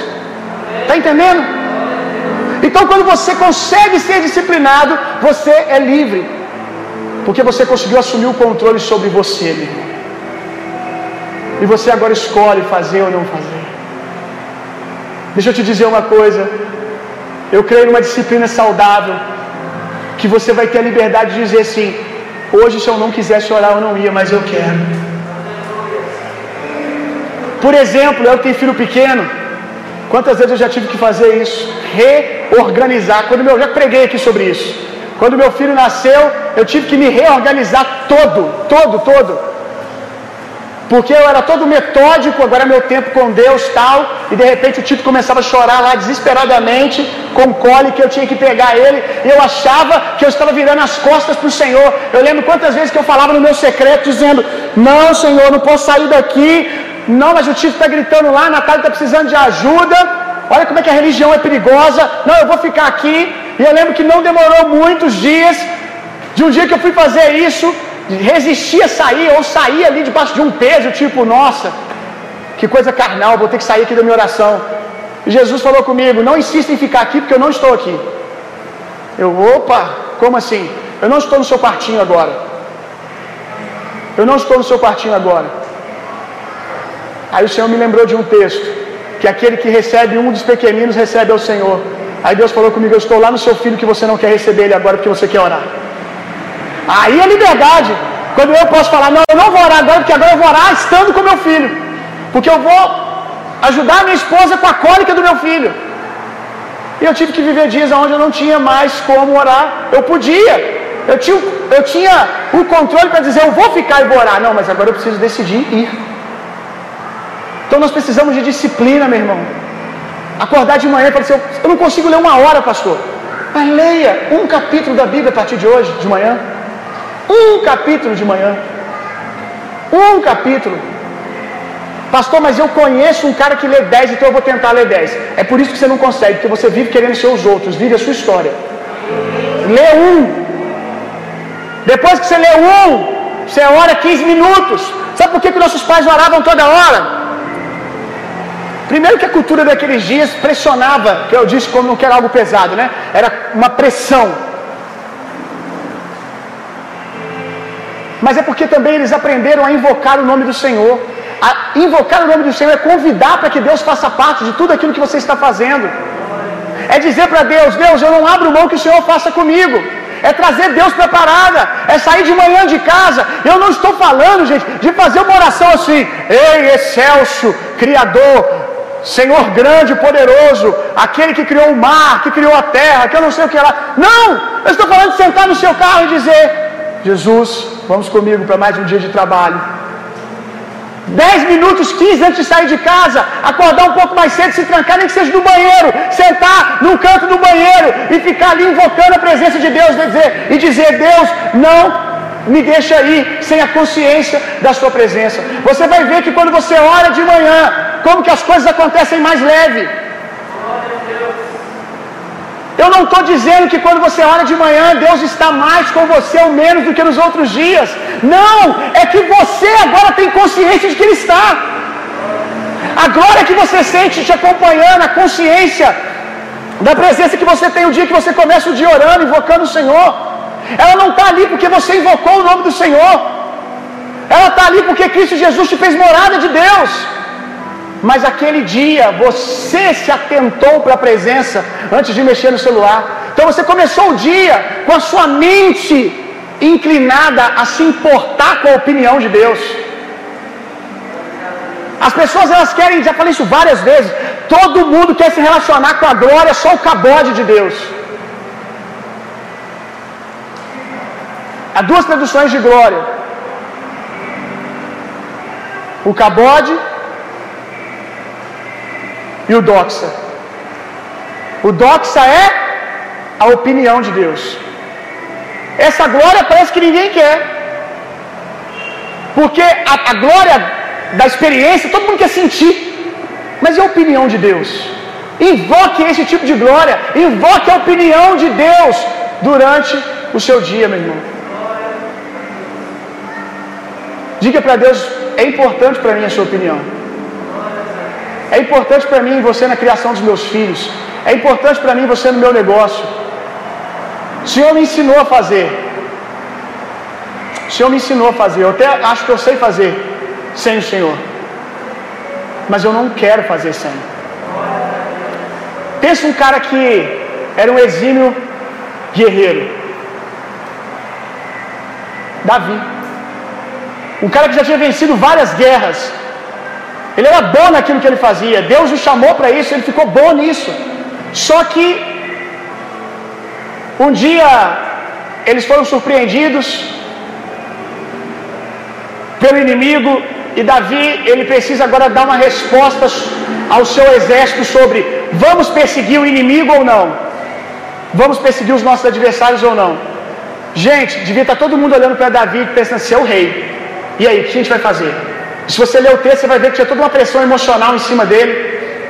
Está entendendo? Então, quando você consegue ser disciplinado, você é livre, porque você conseguiu assumir o controle sobre você, meu irmão. E você agora escolhe fazer ou não fazer. Deixa eu te dizer uma coisa. Eu creio numa disciplina saudável que você vai ter a liberdade de dizer assim: hoje, se eu não quisesse orar, eu não ia, mas eu quero. Por exemplo, eu tenho filho pequeno. Quantas vezes eu já tive que fazer isso? Reorganizar. Quando meu, já preguei aqui sobre isso. Quando meu filho nasceu, eu tive que me reorganizar todo, todo, todo. Porque eu era todo metódico, agora meu tempo com Deus tal, e de repente o Tito começava a chorar lá desesperadamente, com cólica, que eu tinha que pegar ele, e eu achava que eu estava virando as costas para o Senhor. Eu lembro quantas vezes que eu falava no meu secreto, dizendo: Não, Senhor, não posso sair daqui. Não, mas o Tito está gritando lá, a Natália está precisando de ajuda. Olha como é que a religião é perigosa. Não, eu vou ficar aqui. E eu lembro que não demorou muitos dias de um dia que eu fui fazer isso, resistir a sair, ou sair ali debaixo de um peso, tipo, nossa, que coisa carnal, vou ter que sair aqui da minha oração. Jesus falou comigo: não insista em ficar aqui porque eu não estou aqui. Eu, opa, como assim? Eu não estou no seu quartinho agora. Eu não estou no seu quartinho agora. Aí o Senhor me lembrou de um texto: que aquele que recebe um dos pequeninos recebe ao Senhor. Aí Deus falou comigo: Eu estou lá no seu filho que você não quer receber ele agora porque você quer orar. Aí é liberdade. Quando eu posso falar, não, eu não vou orar agora, porque agora eu vou orar estando com meu filho. Porque eu vou ajudar minha esposa com a cólica do meu filho. E eu tive que viver dias onde eu não tinha mais como orar. Eu podia. Eu tinha, eu tinha o controle para dizer, eu vou ficar e vou orar. Não, mas agora eu preciso decidir ir. Então nós precisamos de disciplina, meu irmão. Acordar de manhã falar assim, eu não consigo ler uma hora, pastor. Mas leia um capítulo da Bíblia a partir de hoje, de manhã. Um capítulo de manhã. Um capítulo. Pastor, mas eu conheço um cara que lê 10, então eu vou tentar ler 10. É por isso que você não consegue, porque você vive querendo ser os outros, vive a sua história. Lê um. Depois que você lê um, você ora 15 minutos. Sabe por que, que nossos pais oravam toda hora? Primeiro que a cultura daqueles dias pressionava, que eu disse como não era algo pesado, né? Era uma pressão. Mas é porque também eles aprenderam a invocar o nome do Senhor. A invocar o nome do Senhor é convidar para que Deus faça parte de tudo aquilo que você está fazendo. É dizer para Deus: Deus, eu não abro mão que o Senhor faça comigo. É trazer Deus para a parada. É sair de manhã de casa. Eu não estou falando, gente, de fazer uma oração assim: Ei, excelso, Criador, Senhor grande e poderoso, aquele que criou o mar, que criou a terra, que eu não sei o que lá. Não! Eu estou falando de sentar no seu carro e dizer: Jesus, vamos comigo para mais um dia de trabalho. Dez minutos, quinze antes de sair de casa, acordar um pouco mais cedo, se trancar, nem que seja no banheiro, sentar num canto do banheiro e ficar ali invocando a presença de Deus e dizer, e dizer Deus, não me deixa aí sem a consciência da sua presença. Você vai ver que quando você ora de manhã, como que as coisas acontecem mais leve. Eu não estou dizendo que quando você ora de manhã, Deus está mais com você ou menos do que nos outros dias. Não, é que você agora tem consciência de que Ele está. A glória que você sente te acompanhando, a consciência da presença que você tem o dia que você começa o dia orando, invocando o Senhor. Ela não está ali porque você invocou o nome do Senhor. Ela está ali porque Cristo Jesus te fez morada de Deus. Mas aquele dia você se atentou para a presença antes de mexer no celular. Então você começou o dia com a sua mente inclinada a se importar com a opinião de Deus. As pessoas elas querem, já falei isso várias vezes, todo mundo quer se relacionar com a glória, só o cabode de Deus. Há duas traduções de glória: o cabode e o doxa. O doxa é a opinião de Deus. Essa glória parece que ninguém quer. Porque a, a glória da experiência, todo mundo quer sentir. Mas e a opinião de Deus? Invoque esse tipo de glória. Invoque a opinião de Deus durante o seu dia, meu irmão. Diga para Deus, é importante para mim a sua opinião. É importante para mim você na criação dos meus filhos. É importante para mim você no meu negócio. O Senhor me ensinou a fazer. O Senhor me ensinou a fazer. Eu até acho que eu sei fazer sem o Senhor. Mas eu não quero fazer sem. Pensa um cara que era um exímio guerreiro. Davi. Um cara que já tinha vencido várias guerras. Ele era bom naquilo que ele fazia. Deus o chamou para isso, ele ficou bom nisso. Só que um dia eles foram surpreendidos pelo inimigo e Davi, ele precisa agora dar uma resposta ao seu exército sobre vamos perseguir o inimigo ou não? Vamos perseguir os nossos adversários ou não? Gente, devia estar todo mundo olhando para Davi pensando assim, é rei. E aí, o que a gente vai fazer? Se você ler o texto, você vai ver que tinha toda uma pressão emocional em cima dele.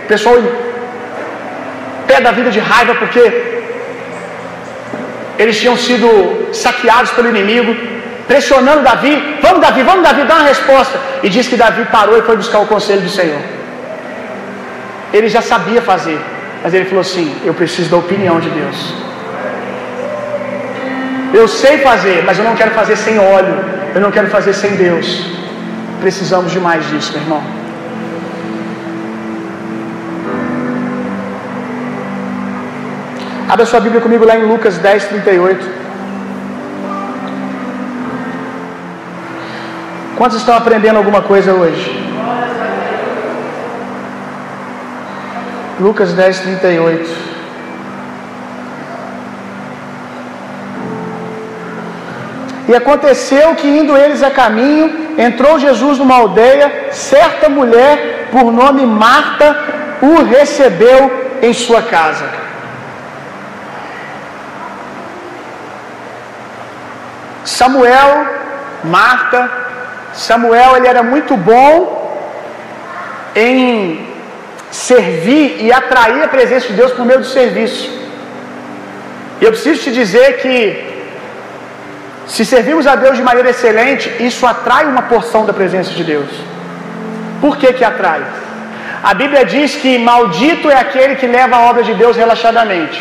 O pessoal pé da vida de raiva porque eles tinham sido saqueados pelo inimigo, pressionando Davi. Vamos, Davi, vamos, Davi, dá uma resposta. E diz que Davi parou e foi buscar o conselho do Senhor. Ele já sabia fazer, mas ele falou assim: Eu preciso da opinião de Deus. Eu sei fazer, mas eu não quero fazer sem óleo. Eu não quero fazer sem Deus. Precisamos de mais disso, meu irmão. Abra sua Bíblia comigo lá em Lucas 10, 38. Quantos estão aprendendo alguma coisa hoje? Lucas 10, 38. E aconteceu que, indo eles a caminho, entrou Jesus numa aldeia, certa mulher, por nome Marta, o recebeu em sua casa. Samuel, Marta, Samuel ele era muito bom em servir e atrair a presença de Deus por meio do serviço. E eu preciso te dizer que se servimos a Deus de maneira excelente, isso atrai uma porção da presença de Deus. Por que que atrai? A Bíblia diz que maldito é aquele que leva a obra de Deus relaxadamente,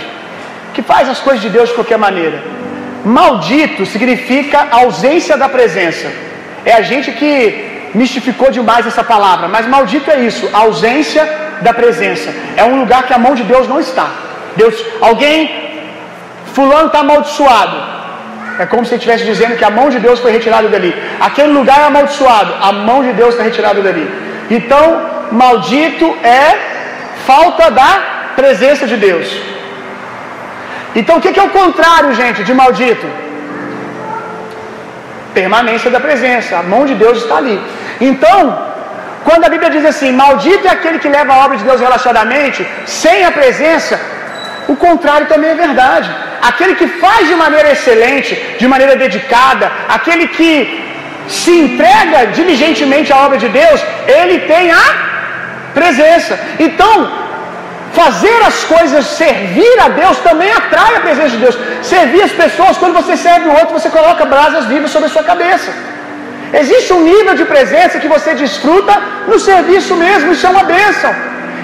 que faz as coisas de Deus de qualquer maneira. Maldito significa ausência da presença. É a gente que mistificou demais essa palavra, mas maldito é isso, ausência da presença. É um lugar que a mão de Deus não está. Deus, alguém, fulano está amaldiçoado. É como se estivesse dizendo que a mão de Deus foi retirada dali. Aquele lugar é amaldiçoado, a mão de Deus está retirada dali. Então, maldito é falta da presença de Deus. Então, o que é o contrário, gente, de maldito? Permanência da presença. A mão de Deus está ali. Então, quando a Bíblia diz assim: Maldito é aquele que leva a obra de Deus relaxadamente, sem a presença, o contrário também é verdade. aquele que faz de maneira excelente, de maneira dedicada, aquele que se entrega diligentemente à obra de Deus, ele tem a presença. Então, fazer as coisas, servir a Deus também atrai a presença de Deus. Servir as pessoas, quando você serve o outro, você coloca brasas vivas sobre a sua cabeça. Existe um nível de presença que você desfruta no serviço mesmo, isso é uma bênção.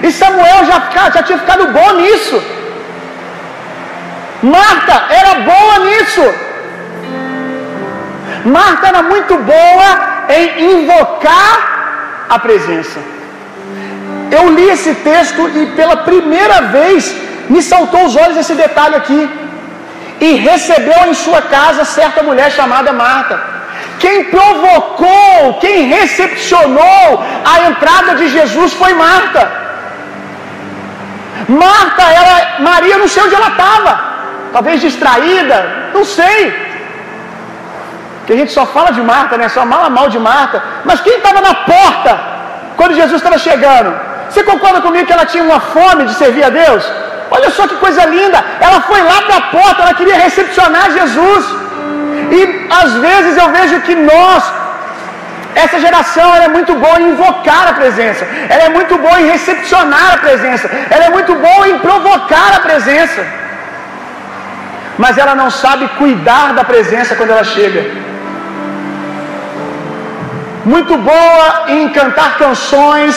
E Samuel já, já tinha ficado bom nisso. Marta era boa nisso. Marta era muito boa em invocar a presença. Eu li esse texto e pela primeira vez me saltou os olhos esse detalhe aqui. E recebeu em sua casa certa mulher chamada Marta. Quem provocou, quem recepcionou a entrada de Jesus foi Marta. Marta, ela, Maria, não sei onde ela estava. Talvez distraída, não sei. Que a gente só fala de Marta, né? Só mala mal de Marta. Mas quem estava na porta quando Jesus estava chegando? Você concorda comigo que ela tinha uma fome de servir a Deus? Olha só que coisa linda. Ela foi lá para a porta, ela queria recepcionar Jesus. E às vezes eu vejo que nós, essa geração, ela é muito boa em invocar a presença. Ela é muito boa em recepcionar a presença. Ela é muito boa em provocar a presença. Mas ela não sabe cuidar da presença quando ela chega. Muito boa em cantar canções,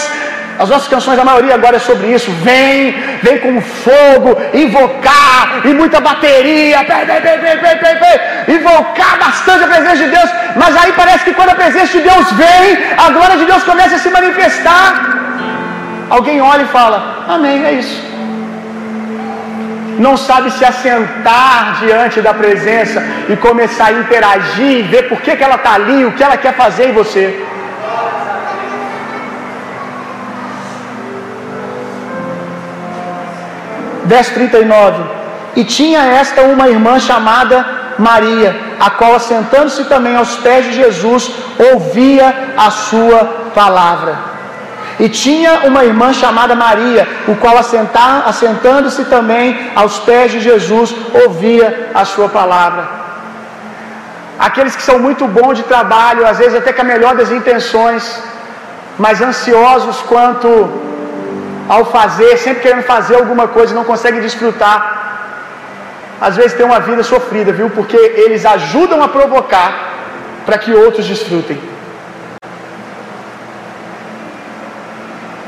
as nossas canções, a maioria agora é sobre isso. Vem, vem com fogo, invocar, e muita bateria, pei, pei, pei, pei, invocar bastante a presença de Deus. Mas aí parece que quando a presença de Deus vem, a glória de Deus começa a se manifestar. Alguém olha e fala: Amém, é isso. Não sabe se assentar diante da presença e começar a interagir, ver por que, que ela está ali, o que ela quer fazer em você. verso 39. E tinha esta uma irmã chamada Maria, a qual, assentando-se também aos pés de Jesus, ouvia a sua palavra. E tinha uma irmã chamada Maria, o qual, assentando-se também aos pés de Jesus, ouvia a sua palavra. Aqueles que são muito bons de trabalho, às vezes até com a melhor das intenções, mas ansiosos quanto ao fazer, sempre querendo fazer alguma coisa não conseguem desfrutar. Às vezes tem uma vida sofrida, viu? Porque eles ajudam a provocar para que outros desfrutem.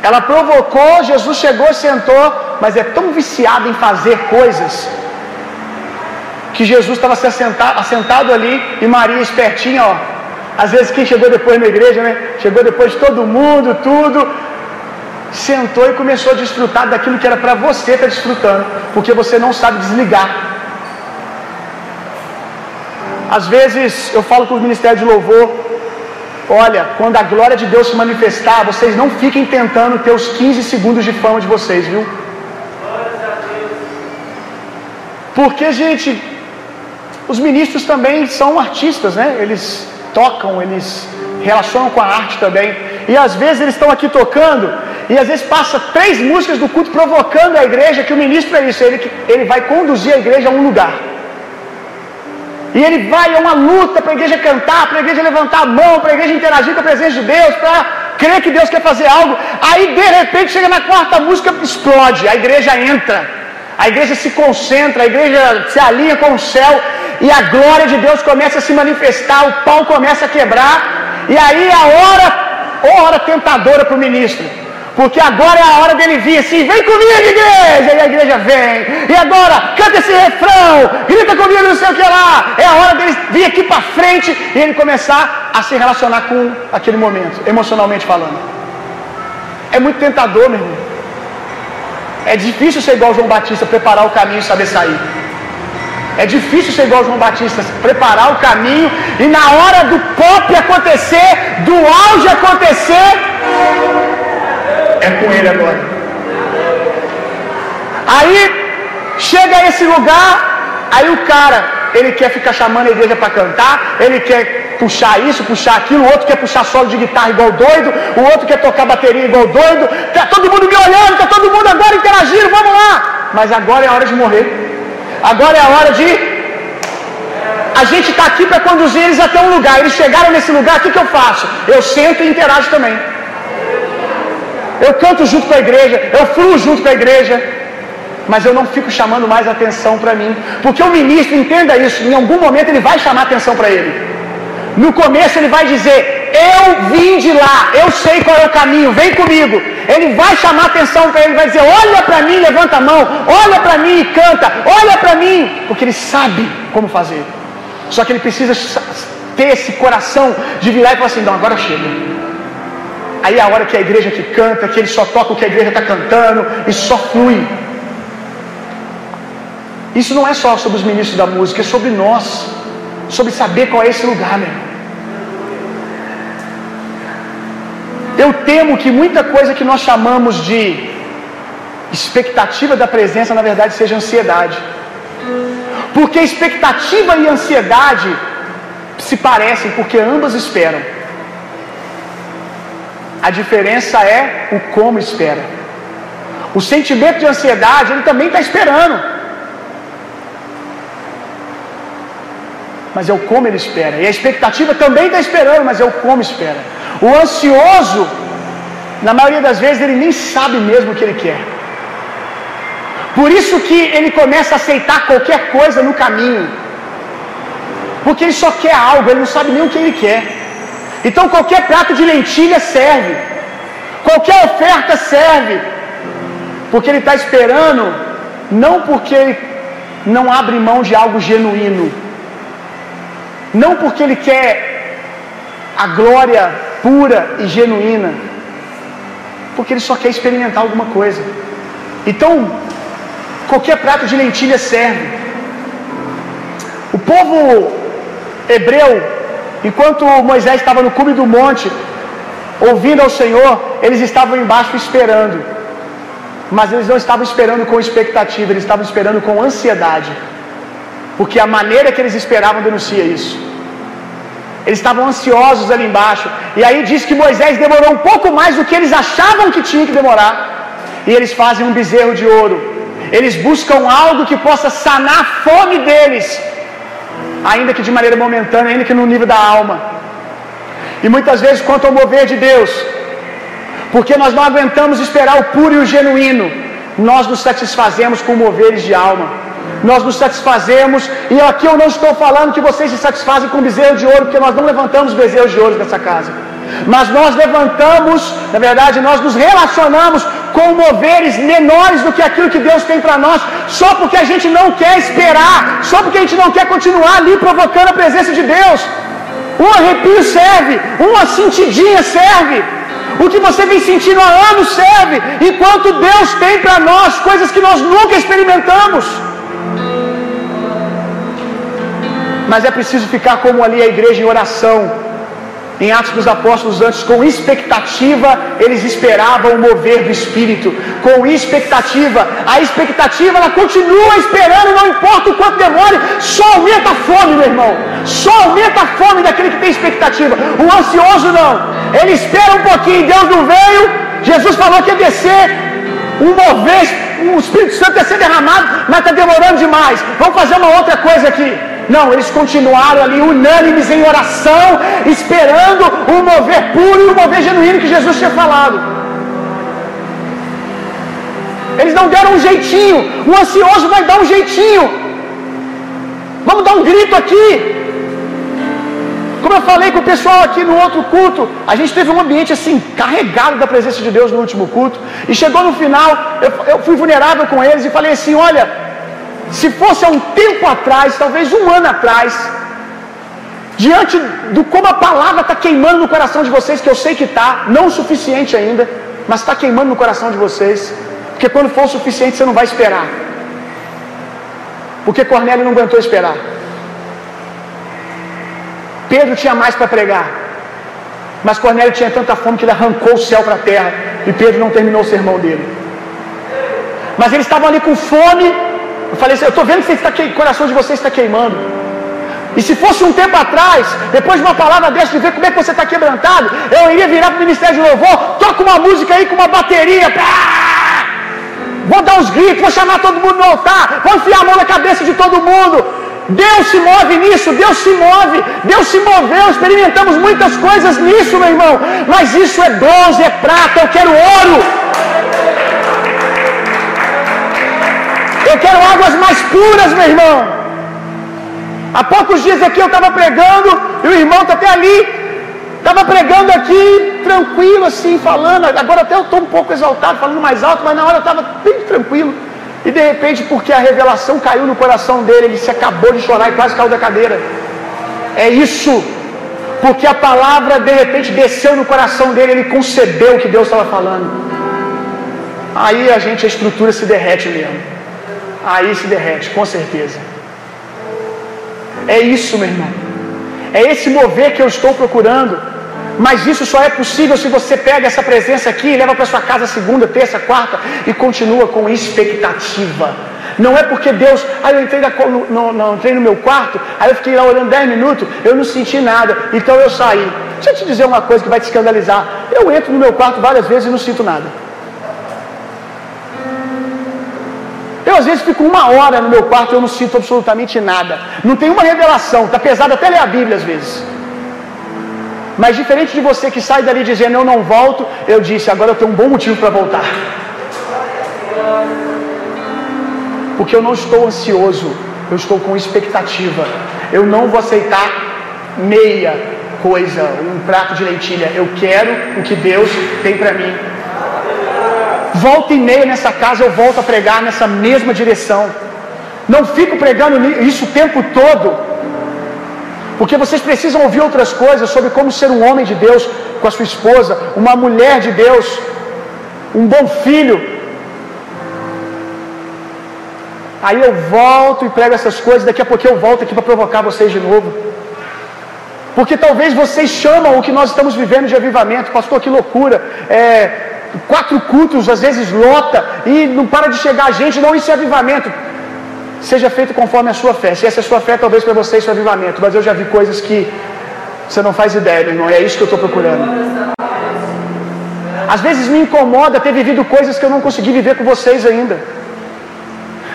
Ela provocou, Jesus chegou, sentou, mas é tão viciado em fazer coisas que Jesus estava assentado, assentado ali e Maria espertinha, ó. Às vezes quem chegou depois na igreja, né? Chegou depois de todo mundo, tudo sentou e começou a desfrutar daquilo que era para você estar tá desfrutando, porque você não sabe desligar. Às vezes eu falo com o ministério de louvor, olha, quando a glória de Deus se manifestar, vocês não fiquem tentando ter os 15 segundos de fama de vocês, viu? Porque, gente, os ministros também são artistas, né? Eles tocam, eles relacionam com a arte também. E às vezes eles estão aqui tocando e às vezes passa três músicas do culto provocando a igreja, que o ministro é isso, ele, ele vai conduzir a igreja a um lugar. E ele vai, é uma luta para a igreja cantar, para a igreja levantar a mão, para a igreja interagir com a presença de Deus, para crer que Deus quer fazer algo. Aí de repente chega na quarta música, explode, a igreja entra, a igreja se concentra, a igreja se alinha com o céu, e a glória de Deus começa a se manifestar, o pau começa a quebrar, e aí a hora, hora tentadora para o ministro. Porque agora é a hora dele vir assim, vem comigo, igreja! E a igreja vem. E agora, canta esse refrão, grita comigo, não sei o que lá. É a hora dele vir aqui para frente e ele começar a se relacionar com aquele momento, emocionalmente falando. É muito tentador, meu irmão. É difícil ser igual João Batista, preparar o caminho e saber sair. É difícil ser igual João Batista, preparar o caminho e na hora do pop acontecer, do auge acontecer, é com ele agora. Aí chega a esse lugar, aí o cara, ele quer ficar chamando a igreja para cantar, ele quer puxar isso, puxar aquilo, o outro quer puxar solo de guitarra igual doido, o outro quer tocar bateria igual doido, tá todo mundo me olhando, tá todo mundo agora interagindo, vamos lá. Mas agora é a hora de morrer. Agora é a hora de. A gente está aqui para conduzir eles até um lugar. Eles chegaram nesse lugar, o que, que eu faço? Eu sento e interajo também. Eu canto junto com a igreja, eu fluo junto com a igreja, mas eu não fico chamando mais atenção para mim, porque o ministro entenda isso, em algum momento ele vai chamar atenção para ele. No começo ele vai dizer: Eu vim de lá, eu sei qual é o caminho, vem comigo. Ele vai chamar atenção para ele, vai dizer: Olha para mim, levanta a mão, olha para mim e canta, olha para mim, porque ele sabe como fazer. Só que ele precisa ter esse coração de virar e falar assim: Não, agora chega. Aí é a hora que a igreja que canta, que ele só toca o que a igreja está cantando e só flui. Isso não é só sobre os ministros da música, é sobre nós, sobre saber qual é esse lugar, meu. Eu temo que muita coisa que nós chamamos de expectativa da presença, na verdade, seja ansiedade. Porque expectativa e ansiedade se parecem, porque ambas esperam. A diferença é o como espera. O sentimento de ansiedade, ele também está esperando. Mas é o como ele espera. E a expectativa também está esperando, mas é o como espera. O ansioso, na maioria das vezes, ele nem sabe mesmo o que ele quer. Por isso que ele começa a aceitar qualquer coisa no caminho. Porque ele só quer algo, ele não sabe nem o que ele quer. Então qualquer prato de lentilha serve, qualquer oferta serve, porque ele está esperando, não porque ele não abre mão de algo genuíno, não porque ele quer a glória pura e genuína, porque ele só quer experimentar alguma coisa. Então, qualquer prato de lentilha serve. O povo hebreu Enquanto Moisés estava no cume do monte, ouvindo ao Senhor, eles estavam embaixo esperando. Mas eles não estavam esperando com expectativa, eles estavam esperando com ansiedade. Porque a maneira que eles esperavam denuncia isso. Eles estavam ansiosos ali embaixo. E aí diz que Moisés demorou um pouco mais do que eles achavam que tinha que demorar. E eles fazem um bezerro de ouro. Eles buscam algo que possa sanar a fome deles ainda que de maneira momentânea, ainda que no nível da alma. E muitas vezes, quanto ao mover de Deus, porque nós não aguentamos esperar o puro e o genuíno, nós nos satisfazemos com moveres de alma. Nós nos satisfazemos, e aqui eu não estou falando que vocês se satisfazem com bezerro de ouro, porque nós não levantamos bezerros de ouro nessa casa. Mas nós levantamos, na verdade, nós nos relacionamos com moveres menores do que aquilo que Deus tem para nós, só porque a gente não quer esperar, só porque a gente não quer continuar ali provocando a presença de Deus. Um arrepio serve, uma sentidinha serve. O que você vem sentindo há anos serve, enquanto Deus tem para nós coisas que nós nunca experimentamos. Mas é preciso ficar como ali a igreja em oração, em Atos dos Apóstolos, antes, com expectativa, eles esperavam o mover do Espírito. Com expectativa, a expectativa ela continua esperando, não importa o quanto demore, só aumenta a fome, meu irmão. Só aumenta a fome daquele que tem expectativa. O ansioso não, ele espera um pouquinho, Deus não veio, Jesus falou que ia descer, um mover, o Espírito Santo ia ser derramado, mas está demorando demais. Vamos fazer uma outra coisa aqui. Não, eles continuaram ali unânimes em oração, esperando o mover puro e o mover genuíno que Jesus tinha falado. Eles não deram um jeitinho, o ansioso vai dar um jeitinho. Vamos dar um grito aqui. Como eu falei com o pessoal aqui no outro culto, a gente teve um ambiente assim, carregado da presença de Deus no último culto. E chegou no final, eu, eu fui vulnerável com eles e falei assim: olha, se fosse há um tempo atrás, talvez um ano atrás, diante do como a palavra está queimando no coração de vocês, que eu sei que está, não o suficiente ainda, mas está queimando no coração de vocês, porque quando for o suficiente você não vai esperar, porque Cornélio não aguentou esperar. Pedro tinha mais para pregar, mas Cornélio tinha tanta fome que ele arrancou o céu para a terra e Pedro não terminou o sermão dele. Mas eles estavam ali com fome eu falei assim, eu estou vendo que que... o coração de vocês está queimando. E se fosse um tempo atrás, depois de uma palavra dessa, de ver como é que você está quebrantado, eu iria virar para o Ministério de Louvor, toca uma música aí com uma bateria. Pá! vou dar os gritos, vou chamar todo mundo no altar, vou enfiar a mão na cabeça de todo mundo. Deus se move nisso, Deus se move, Deus se moveu, experimentamos muitas coisas nisso, meu irmão, mas isso é bronze, é prata, eu quero ouro. Eu quero águas mais puras, meu irmão. Há poucos dias aqui eu estava pregando, e o irmão está até ali, estava pregando aqui, tranquilo assim, falando. Agora até eu estou um pouco exaltado, falando mais alto, mas na hora eu estava bem tranquilo. E de repente, porque a revelação caiu no coração dele, ele se acabou de chorar e quase caiu da cadeira. É isso. Porque a palavra de repente desceu no coração dele, ele concebeu o que Deus estava falando. Aí a gente, a estrutura se derrete mesmo. Aí se derrete, com certeza. É isso, meu irmão. É esse mover que eu estou procurando. Mas isso só é possível se você pega essa presença aqui e leva para sua casa segunda, terça, quarta e continua com expectativa. Não é porque Deus, aí ah, eu entrei, no, no, entrei no meu quarto, aí eu fiquei lá olhando 10 minutos, eu não senti nada, então eu saí. Deixa eu te dizer uma coisa que vai te escandalizar. Eu entro no meu quarto várias vezes e não sinto nada. Eu às vezes fico uma hora no meu quarto e eu não sinto absolutamente nada. Não tem uma revelação, está pesado até ler a Bíblia às vezes. Mas diferente de você que sai dali dizendo eu não volto, eu disse, agora eu tenho um bom motivo para voltar. Porque eu não estou ansioso, eu estou com expectativa. Eu não vou aceitar meia coisa, um prato de lentilha. Eu quero o que Deus tem para mim. Volta e meia nessa casa eu volto a pregar nessa mesma direção. Não fico pregando isso o tempo todo. Porque vocês precisam ouvir outras coisas sobre como ser um homem de Deus com a sua esposa, uma mulher de Deus, um bom filho. Aí eu volto e prego essas coisas, daqui a pouco eu volto aqui para provocar vocês de novo. Porque talvez vocês chamam o que nós estamos vivendo de avivamento, pastor, que loucura. É, quatro cultos, às vezes lota, e não para de chegar gente, não, isso é avivamento. Seja feito conforme a sua fé. Se essa é a sua fé, talvez para você isso é avivamento. Mas eu já vi coisas que você não faz ideia, meu irmão. É isso que eu estou procurando. Às vezes me incomoda ter vivido coisas que eu não consegui viver com vocês ainda.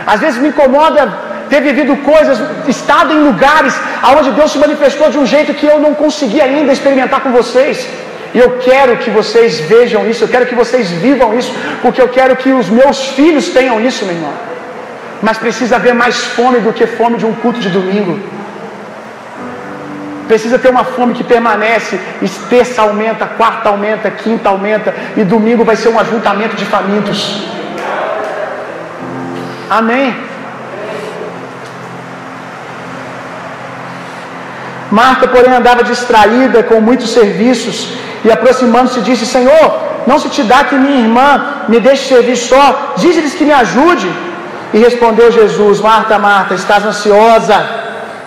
Às vezes me incomoda ter vivido coisas, estado em lugares onde Deus se manifestou de um jeito que eu não consegui ainda experimentar com vocês. E eu quero que vocês vejam isso, eu quero que vocês vivam isso, porque eu quero que os meus filhos tenham isso, meu irmão. Mas precisa haver mais fome do que fome de um culto de domingo. Precisa ter uma fome que permanece, terça aumenta, quarta aumenta, quinta aumenta, e domingo vai ser um ajuntamento de famintos. Amém. Marta, porém, andava distraída com muitos serviços e, aproximando-se, disse: Senhor, não se te dá que minha irmã me deixe servir só, diz-lhes que me ajude. E respondeu Jesus: Marta, Marta, estás ansiosa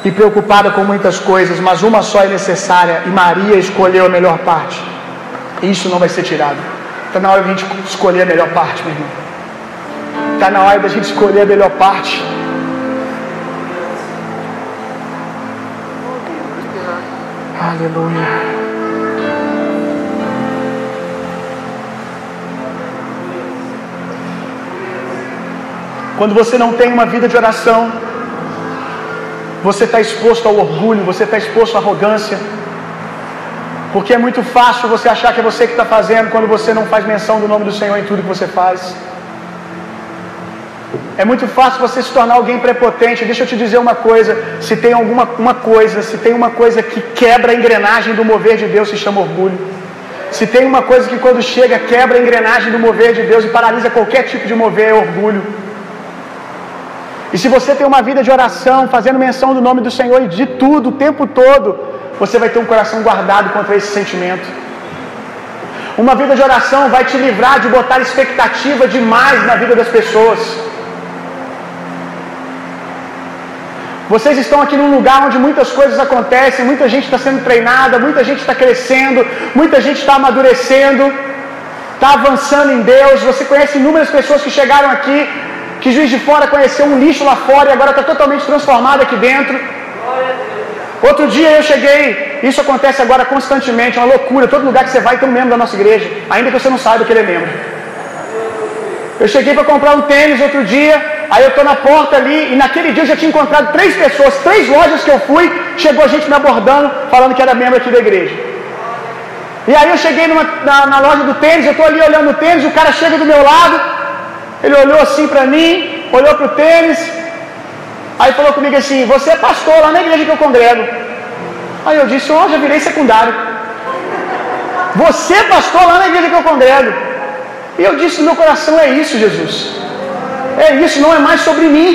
e preocupada com muitas coisas, mas uma só é necessária, e Maria escolheu a melhor parte. Isso não vai ser tirado. Está na hora de a gente escolher a melhor parte, meu irmão. Está na hora da gente escolher a melhor parte. Aleluia. Quando você não tem uma vida de oração, você está exposto ao orgulho, você está exposto à arrogância. Porque é muito fácil você achar que é você que está fazendo quando você não faz menção do nome do Senhor em tudo que você faz. É muito fácil você se tornar alguém prepotente. Deixa eu te dizer uma coisa: se tem alguma uma coisa, se tem uma coisa que quebra a engrenagem do mover de Deus, se chama orgulho. Se tem uma coisa que quando chega quebra a engrenagem do mover de Deus e paralisa qualquer tipo de mover, é orgulho. E se você tem uma vida de oração, fazendo menção do nome do Senhor e de tudo, o tempo todo, você vai ter um coração guardado contra esse sentimento. Uma vida de oração vai te livrar de botar expectativa demais na vida das pessoas. Vocês estão aqui num lugar onde muitas coisas acontecem, muita gente está sendo treinada, muita gente está crescendo, muita gente está amadurecendo, está avançando em Deus. Você conhece inúmeras pessoas que chegaram aqui, que Juiz de Fora conheceu um lixo lá fora e agora está totalmente transformado aqui dentro. Outro dia eu cheguei, isso acontece agora constantemente, é uma loucura. Todo lugar que você vai tem um membro da nossa igreja, ainda que você não saiba que ele é membro. Eu cheguei para comprar um tênis outro dia, aí eu estou na porta ali, e naquele dia eu já tinha encontrado três pessoas, três lojas que eu fui, chegou gente me abordando, falando que era membro aqui da igreja. E aí eu cheguei numa, na, na, loja do tênis, eu estou ali olhando o tênis, o cara chega do meu lado, ele olhou assim para mim, olhou para o tênis, aí falou comigo assim, você é pastor lá na igreja que eu congrego. Aí eu disse, oh, já virei secundário. Você é pastor lá na igreja que eu congrego. E eu disse meu coração: é isso, Jesus. É isso, não é mais sobre mim.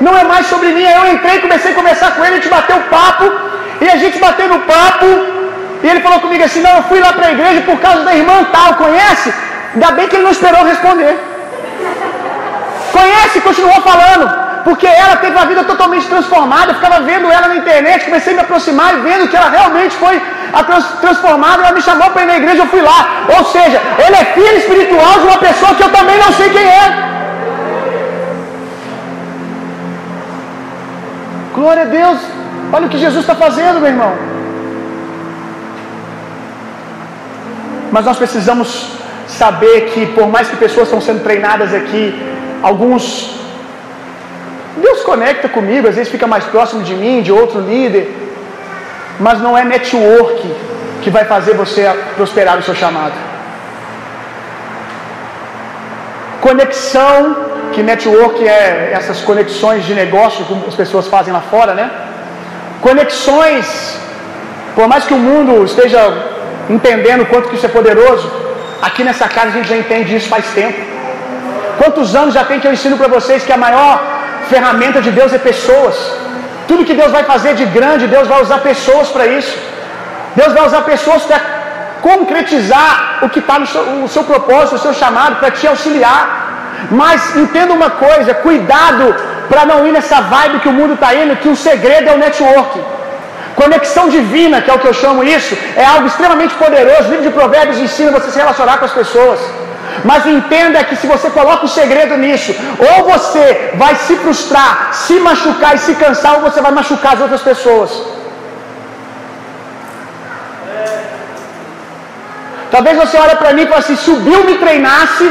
Não é mais sobre mim. Aí eu entrei, comecei a conversar com ele, a gente bateu papo. E a gente bateu no papo. E ele falou comigo assim: não, eu fui lá para a igreja por causa da irmã tal, conhece? Ainda bem que ele não esperou responder. Conhece? Continuou falando porque ela teve uma vida totalmente transformada. Eu ficava vendo ela na internet, comecei a me aproximar e vendo que ela realmente foi transformada. Ela me chamou para ir na igreja, eu fui lá. Ou seja, ele é filho espiritual de uma pessoa que eu também não sei quem é. Glória a Deus. Olha o que Jesus está fazendo, meu irmão. Mas nós precisamos saber que, por mais que pessoas estão sendo treinadas aqui, alguns Deus conecta comigo, às vezes fica mais próximo de mim, de outro líder, mas não é network que vai fazer você prosperar no seu chamado. Conexão, que network é essas conexões de negócio que as pessoas fazem lá fora, né? Conexões, por mais que o mundo esteja entendendo quanto que isso é poderoso, aqui nessa casa a gente já entende isso faz tempo. Quantos anos já tem que eu ensino para vocês que a maior ferramenta de Deus é pessoas. Tudo que Deus vai fazer de grande, Deus vai usar pessoas para isso. Deus vai usar pessoas para concretizar o que está no seu, o seu propósito, o seu chamado, para te auxiliar. Mas entenda uma coisa: cuidado para não ir nessa vibe que o mundo está indo, que o segredo é o network. Conexão divina, que é o que eu chamo isso, é algo extremamente poderoso. O livro de Provérbios ensina você a se relacionar com as pessoas. Mas entenda que se você coloca o segredo nisso, ou você vai se frustrar, se machucar e se cansar, ou você vai machucar as outras pessoas. Talvez você olhe para mim e fale assim: se o Bill me treinasse,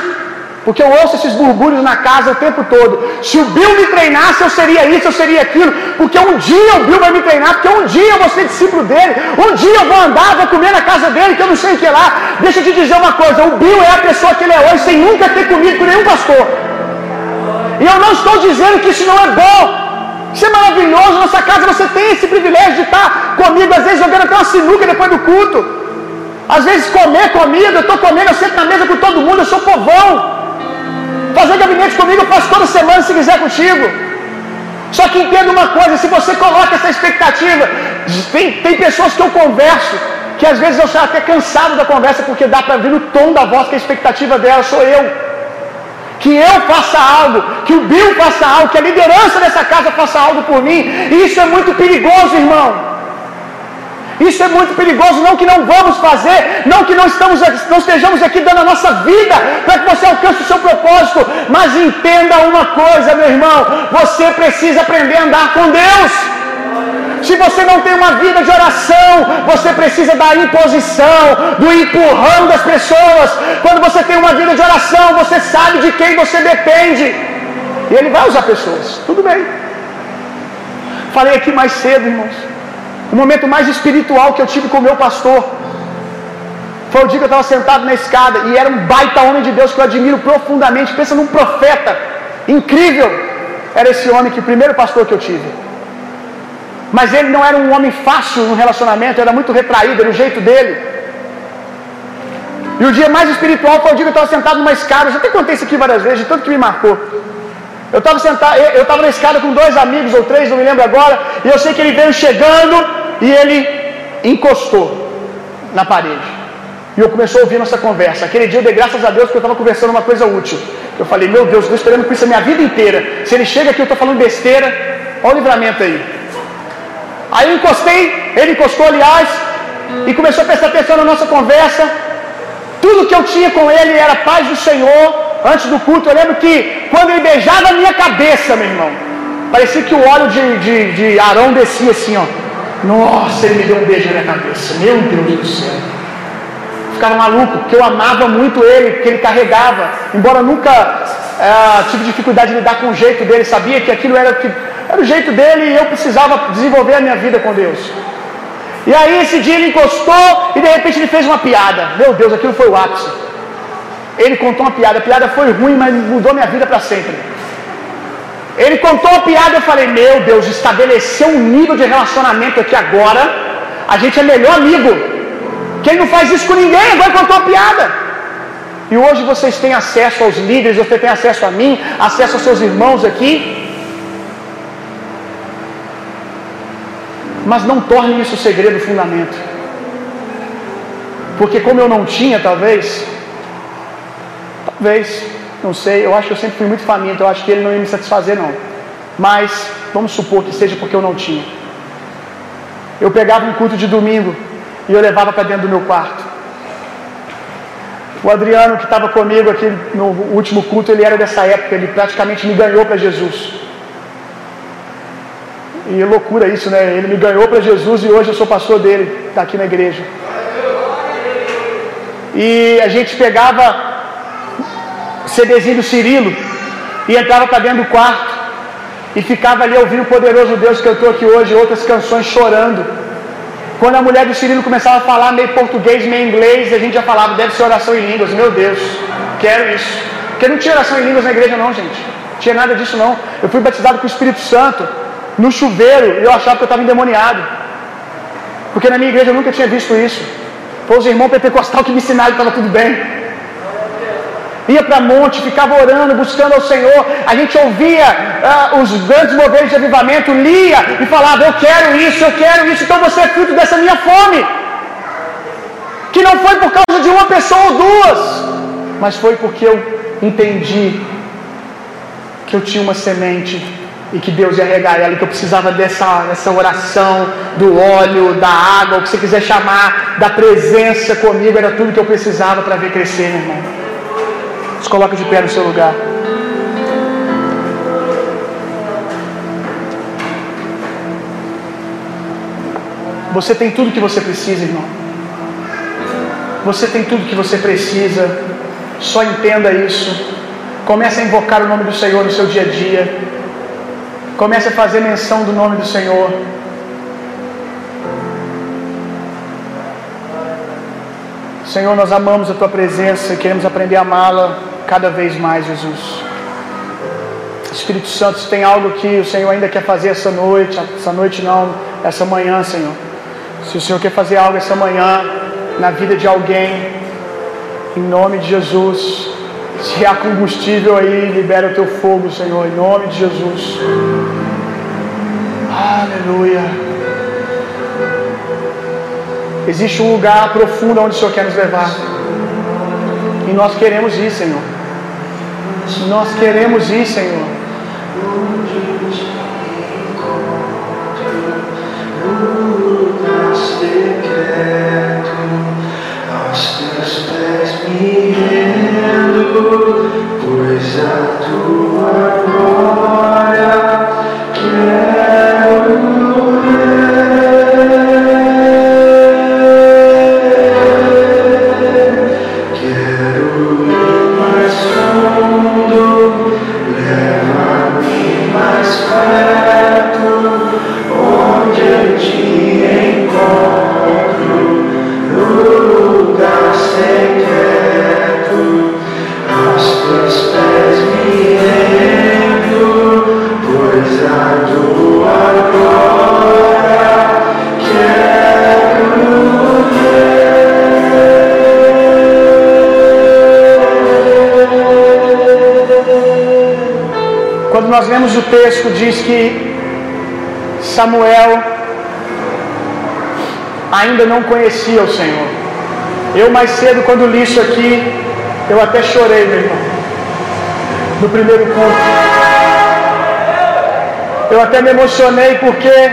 porque eu ouço esses burbúrios na casa o tempo todo. Se o Bill me treinasse, eu seria isso, eu seria aquilo. Porque um dia o Bill vai me treinar, porque um dia eu vou ser discípulo dele. Um dia eu vou andar, vou comer na casa dele, que eu não sei o que lá. Deixa eu te dizer uma coisa: o Bill é a pessoa que ele é hoje, sem nunca ter comido com nenhum pastor. E eu não estou dizendo que isso não é bom. Isso é maravilhoso. Nossa casa você tem esse privilégio de estar comigo, às vezes jogando até uma sinuca depois do culto. Às vezes comer comida, eu estou comendo, eu sento na mesa com todo mundo, eu sou povão. Fazer gabinete comigo eu faço toda semana se quiser contigo. Só que entenda uma coisa, se você coloca essa expectativa, tem, tem pessoas que eu converso, que às vezes eu saio até cansado da conversa, porque dá para ver o tom da voz que a expectativa dela sou eu. Que eu faça algo, que o Bill faça algo, que a liderança dessa casa faça algo por mim. Isso é muito perigoso, irmão. Isso é muito perigoso, não que não vamos fazer, não que não, estamos, não estejamos aqui dando a nossa vida para que você alcance o seu propósito, mas entenda uma coisa, meu irmão, você precisa aprender a andar com Deus. Se você não tem uma vida de oração, você precisa da imposição, do empurrão das pessoas. Quando você tem uma vida de oração, você sabe de quem você depende. E Ele vai usar pessoas. Tudo bem. Falei aqui mais cedo, irmãos. O momento mais espiritual que eu tive com o meu pastor foi o dia que eu estava sentado na escada e era um baita homem de Deus que eu admiro profundamente. Pensa num profeta incrível. Era esse homem que o primeiro pastor que eu tive. Mas ele não era um homem fácil no relacionamento, era muito retraído, era o jeito dele. E o dia mais espiritual foi o dia que eu estava sentado numa escada. Eu já até contei isso aqui várias vezes, de tanto que me marcou. Eu estava sentado, eu estava na escada com dois amigos ou três, não me lembro agora, e eu sei que ele veio chegando e ele encostou na parede. E eu comecei a ouvir nossa conversa. Aquele dia eu dei graças a Deus porque eu estava conversando uma coisa útil. Eu falei, meu Deus, estou esperando com isso a minha vida inteira. Se ele chega aqui eu estou falando besteira, olha o livramento aí. Aí eu encostei, ele encostou, aliás, e começou a prestar atenção na nossa conversa. Tudo que eu tinha com ele era paz do Senhor. Antes do culto, eu lembro que quando ele beijava a minha cabeça, meu irmão, parecia que o óleo de, de, de Arão descia assim, ó. Nossa, ele me deu um beijo na minha cabeça. Meu Deus do céu. ficava maluco, porque eu amava muito ele, porque ele carregava. Embora nunca é, tive dificuldade de lidar com o jeito dele, sabia que aquilo era, que, era o jeito dele e eu precisava desenvolver a minha vida com Deus. E aí esse dia ele encostou e de repente ele fez uma piada. Meu Deus, aquilo foi o ápice. Ele contou uma piada, a piada foi ruim, mas mudou minha vida para sempre. Ele contou uma piada, eu falei, meu Deus, estabeleceu um nível de relacionamento aqui agora. A gente é melhor amigo. Quem não faz isso com ninguém, agora contou uma piada. E hoje vocês têm acesso aos líderes, você tem acesso a mim, acesso aos seus irmãos aqui. Mas não torne isso segredo fundamento. Porque como eu não tinha, talvez, talvez, não sei, eu acho que eu sempre fui muito faminto, eu acho que ele não ia me satisfazer não. Mas vamos supor que seja porque eu não tinha. Eu pegava um culto de domingo e eu levava para dentro do meu quarto. O Adriano, que estava comigo aqui no último culto, ele era dessa época, ele praticamente me ganhou para Jesus. E loucura isso, né? Ele me ganhou para Jesus e hoje eu sou pastor dele, está aqui na igreja. E a gente pegava CDzinho do Cirilo e entrava para dentro do quarto e ficava ali ouvindo o poderoso Deus que eu estou aqui hoje, outras canções chorando. Quando a mulher do Cirilo começava a falar meio português, meio inglês, a gente já falava, deve ser oração em línguas. Meu Deus, quero isso. Porque não tinha oração em línguas na igreja, não, gente. Não tinha nada disso, não. Eu fui batizado com o Espírito Santo no chuveiro e eu achava que eu estava endemoniado. Porque na minha igreja eu nunca tinha visto isso. Foi os irmãos pentecostal que me ensinaram que estava tudo bem. Ia para monte, ficava orando, buscando ao Senhor. A gente ouvia uh, os grandes moveres de avivamento, lia e falava: Eu quero isso, eu quero isso. Então você é fruto dessa minha fome. Que não foi por causa de uma pessoa ou duas, mas foi porque eu entendi que eu tinha uma semente e que Deus ia regar ela, e que eu precisava dessa, dessa oração, do óleo, da água, o que você quiser chamar, da presença comigo, era tudo que eu precisava para ver crescer, meu irmão. Se coloque de pé no seu lugar. Você tem tudo que você precisa, irmão. Você tem tudo que você precisa. Só entenda isso. Comece a invocar o nome do Senhor no seu dia a dia. Comece a fazer menção do nome do Senhor. Senhor, nós amamos a Tua presença e queremos aprender a amá-la cada vez mais, Jesus. Espírito Santo, se tem algo que o Senhor ainda quer fazer essa noite, essa noite não, essa manhã, Senhor. Se o Senhor quer fazer algo essa manhã na vida de alguém, em nome de Jesus, se há combustível aí, libera o teu fogo, Senhor, em nome de Jesus. Aleluia. Existe um lugar profundo onde o Senhor quer nos levar. E nós queremos ir, Senhor. Nós queremos ir, Senhor. aos teus pés me rendo, pois a tua glória Quando nós lemos o texto, diz que Samuel ainda não conhecia o Senhor. Eu mais cedo, quando li isso aqui, eu até chorei, meu irmão. No primeiro culto. Eu até me emocionei porque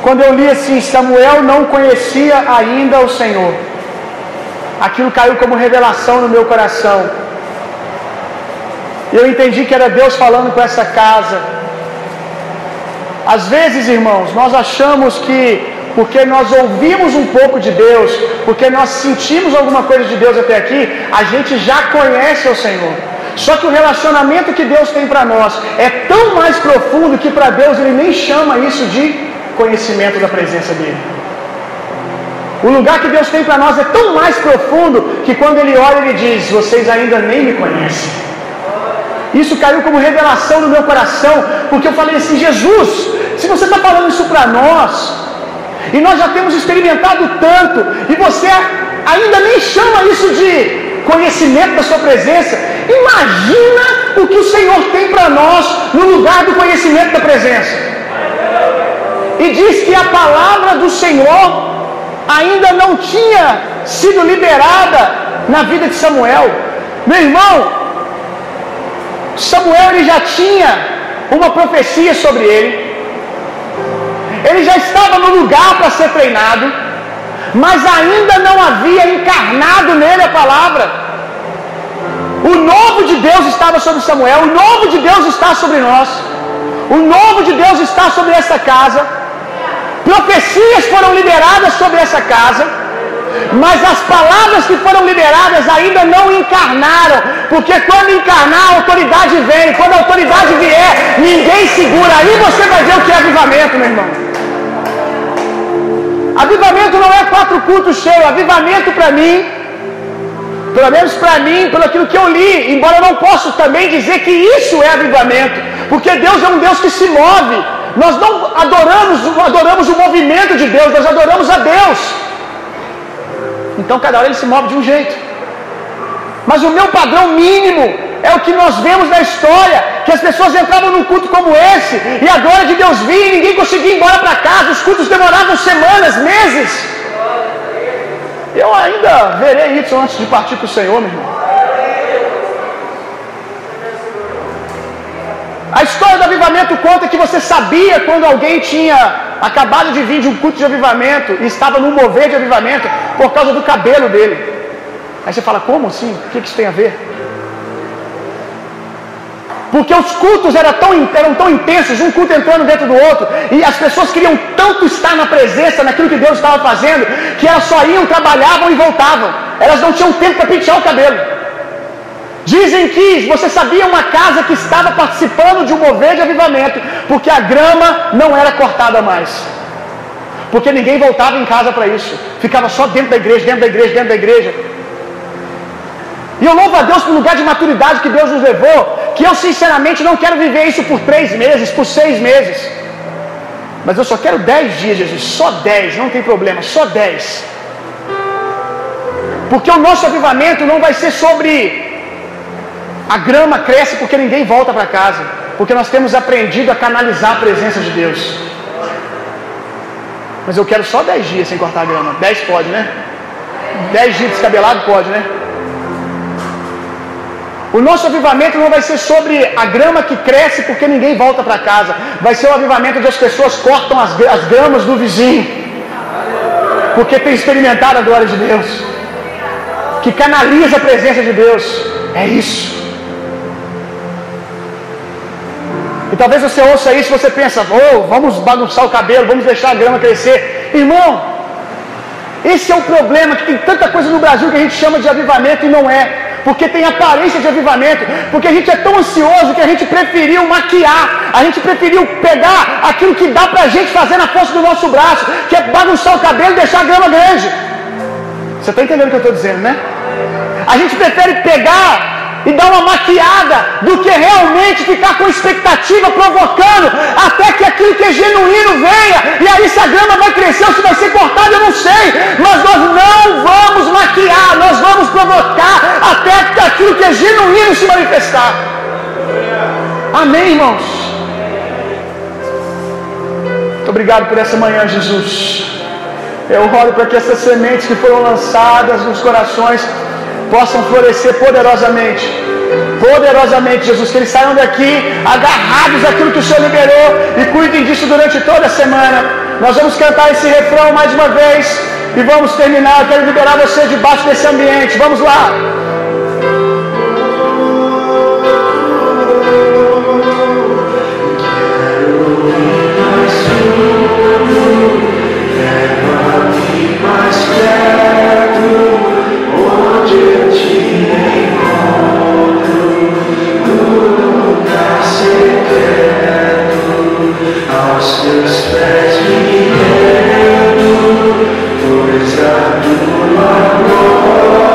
quando eu li assim, Samuel não conhecia ainda o Senhor. Aquilo caiu como revelação no meu coração. Eu entendi que era Deus falando com essa casa. Às vezes, irmãos, nós achamos que porque nós ouvimos um pouco de Deus, porque nós sentimos alguma coisa de Deus até aqui, a gente já conhece o Senhor. Só que o relacionamento que Deus tem para nós é tão mais profundo que para Deus ele nem chama isso de conhecimento da presença dele. O lugar que Deus tem para nós é tão mais profundo que quando ele olha ele diz: "Vocês ainda nem me conhecem". Isso caiu como revelação no meu coração, porque eu falei assim: Jesus, se você está falando isso para nós, e nós já temos experimentado tanto, e você ainda nem chama isso de conhecimento da Sua presença, imagina o que o Senhor tem para nós no lugar do conhecimento da presença. E diz que a palavra do Senhor ainda não tinha sido liberada na vida de Samuel. Meu irmão, Samuel ele já tinha uma profecia sobre ele. Ele já estava no lugar para ser treinado, mas ainda não havia encarnado nele a palavra. O novo de Deus estava sobre Samuel, o novo de Deus está sobre nós. O novo de Deus está sobre essa casa. Profecias foram liberadas sobre essa casa. Mas as palavras que foram liberadas ainda não encarnaram, porque quando encarnar a autoridade vem, quando a autoridade vier, ninguém segura. Aí você vai ver o que é avivamento, meu irmão. Avivamento não é quatro cultos cheios, avivamento para mim, pelo menos para mim, pelo aquilo que eu li, embora eu não possa também dizer que isso é avivamento, porque Deus é um Deus que se move. Nós não adoramos, adoramos o movimento de Deus, nós adoramos a Deus. Então cada hora ele se move de um jeito. Mas o meu padrão mínimo é o que nós vemos na história, que as pessoas entravam num culto como esse, e a glória de Deus vinha e ninguém conseguia ir embora para casa, os cultos demoravam semanas, meses. Eu ainda verei isso antes de partir para o Senhor, meu irmão. A história do avivamento conta que você sabia quando alguém tinha acabado de vir de um culto de avivamento e estava num mover de avivamento por causa do cabelo dele. Aí você fala, como assim? O que isso tem a ver? Porque os cultos eram tão, eram tão intensos, um culto entrando dentro do outro, e as pessoas queriam tanto estar na presença, naquilo que Deus estava fazendo, que elas só iam, trabalhavam e voltavam. Elas não tinham tempo para pentear o cabelo. Dizem que você sabia uma casa que estava participando de um mover de avivamento, porque a grama não era cortada mais. Porque ninguém voltava em casa para isso. Ficava só dentro da igreja, dentro da igreja, dentro da igreja. E eu louvo a Deus pelo lugar de maturidade que Deus nos levou, que eu sinceramente não quero viver isso por três meses, por seis meses. Mas eu só quero dez dias, Jesus, só dez, não tem problema, só dez. Porque o nosso avivamento não vai ser sobre a grama cresce porque ninguém volta para casa, porque nós temos aprendido a canalizar a presença de Deus. Mas eu quero só dez dias sem cortar a grama. Dez pode, né? Dez dias descabelado pode, né? O nosso avivamento não vai ser sobre a grama que cresce porque ninguém volta para casa. Vai ser o avivamento onde as pessoas cortam as, as gramas do vizinho. Porque tem experimentado a glória de Deus. Que canaliza a presença de Deus. É isso. E talvez você ouça isso e você pensa, oh, vamos bagunçar o cabelo, vamos deixar a grama crescer. Irmão, esse é o problema, que tem tanta coisa no Brasil que a gente chama de avivamento e não é. Porque tem aparência de avivamento, porque a gente é tão ansioso que a gente preferiu maquiar, a gente preferiu pegar aquilo que dá pra gente fazer na força do nosso braço, que é bagunçar o cabelo e deixar a grama grande. Você está entendendo o que eu estou dizendo, né? A gente prefere pegar e dar uma maquiada do que realmente ficar com expectativa provocando até que aquilo que é genuíno venha. E aí se a grama vai crescer ou se vai ser cortada, eu não sei. Mas nós não vamos maquiar, nós vamos provocar até que aquilo que é genuíno se manifestar. Amém, irmãos? Muito obrigado por essa manhã, Jesus. Eu oro para que essas sementes que foram lançadas nos corações possam florescer poderosamente. Poderosamente, Jesus, que eles saiam daqui agarrados àquilo que o Senhor liberou e cuidem disso durante toda a semana. Nós vamos cantar esse refrão mais uma vez e vamos terminar. Eu quero liberar você debaixo desse ambiente. Vamos lá. Pois a tua glória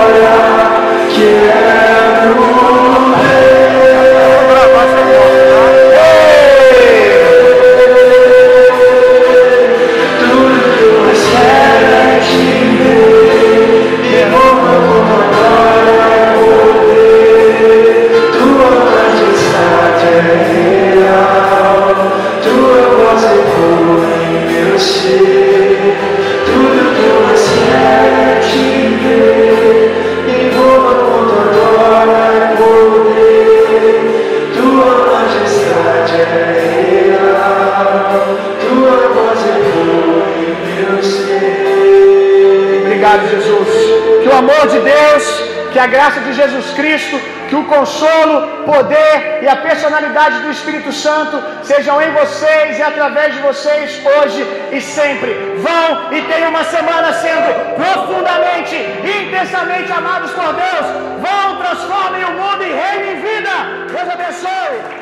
Yeah. consolo, poder e a personalidade do Espírito Santo sejam em vocês e através de vocês hoje e sempre. Vão e tenham uma semana sendo profundamente e intensamente amados por Deus. Vão, transformem o mundo e reinem vida. Deus abençoe.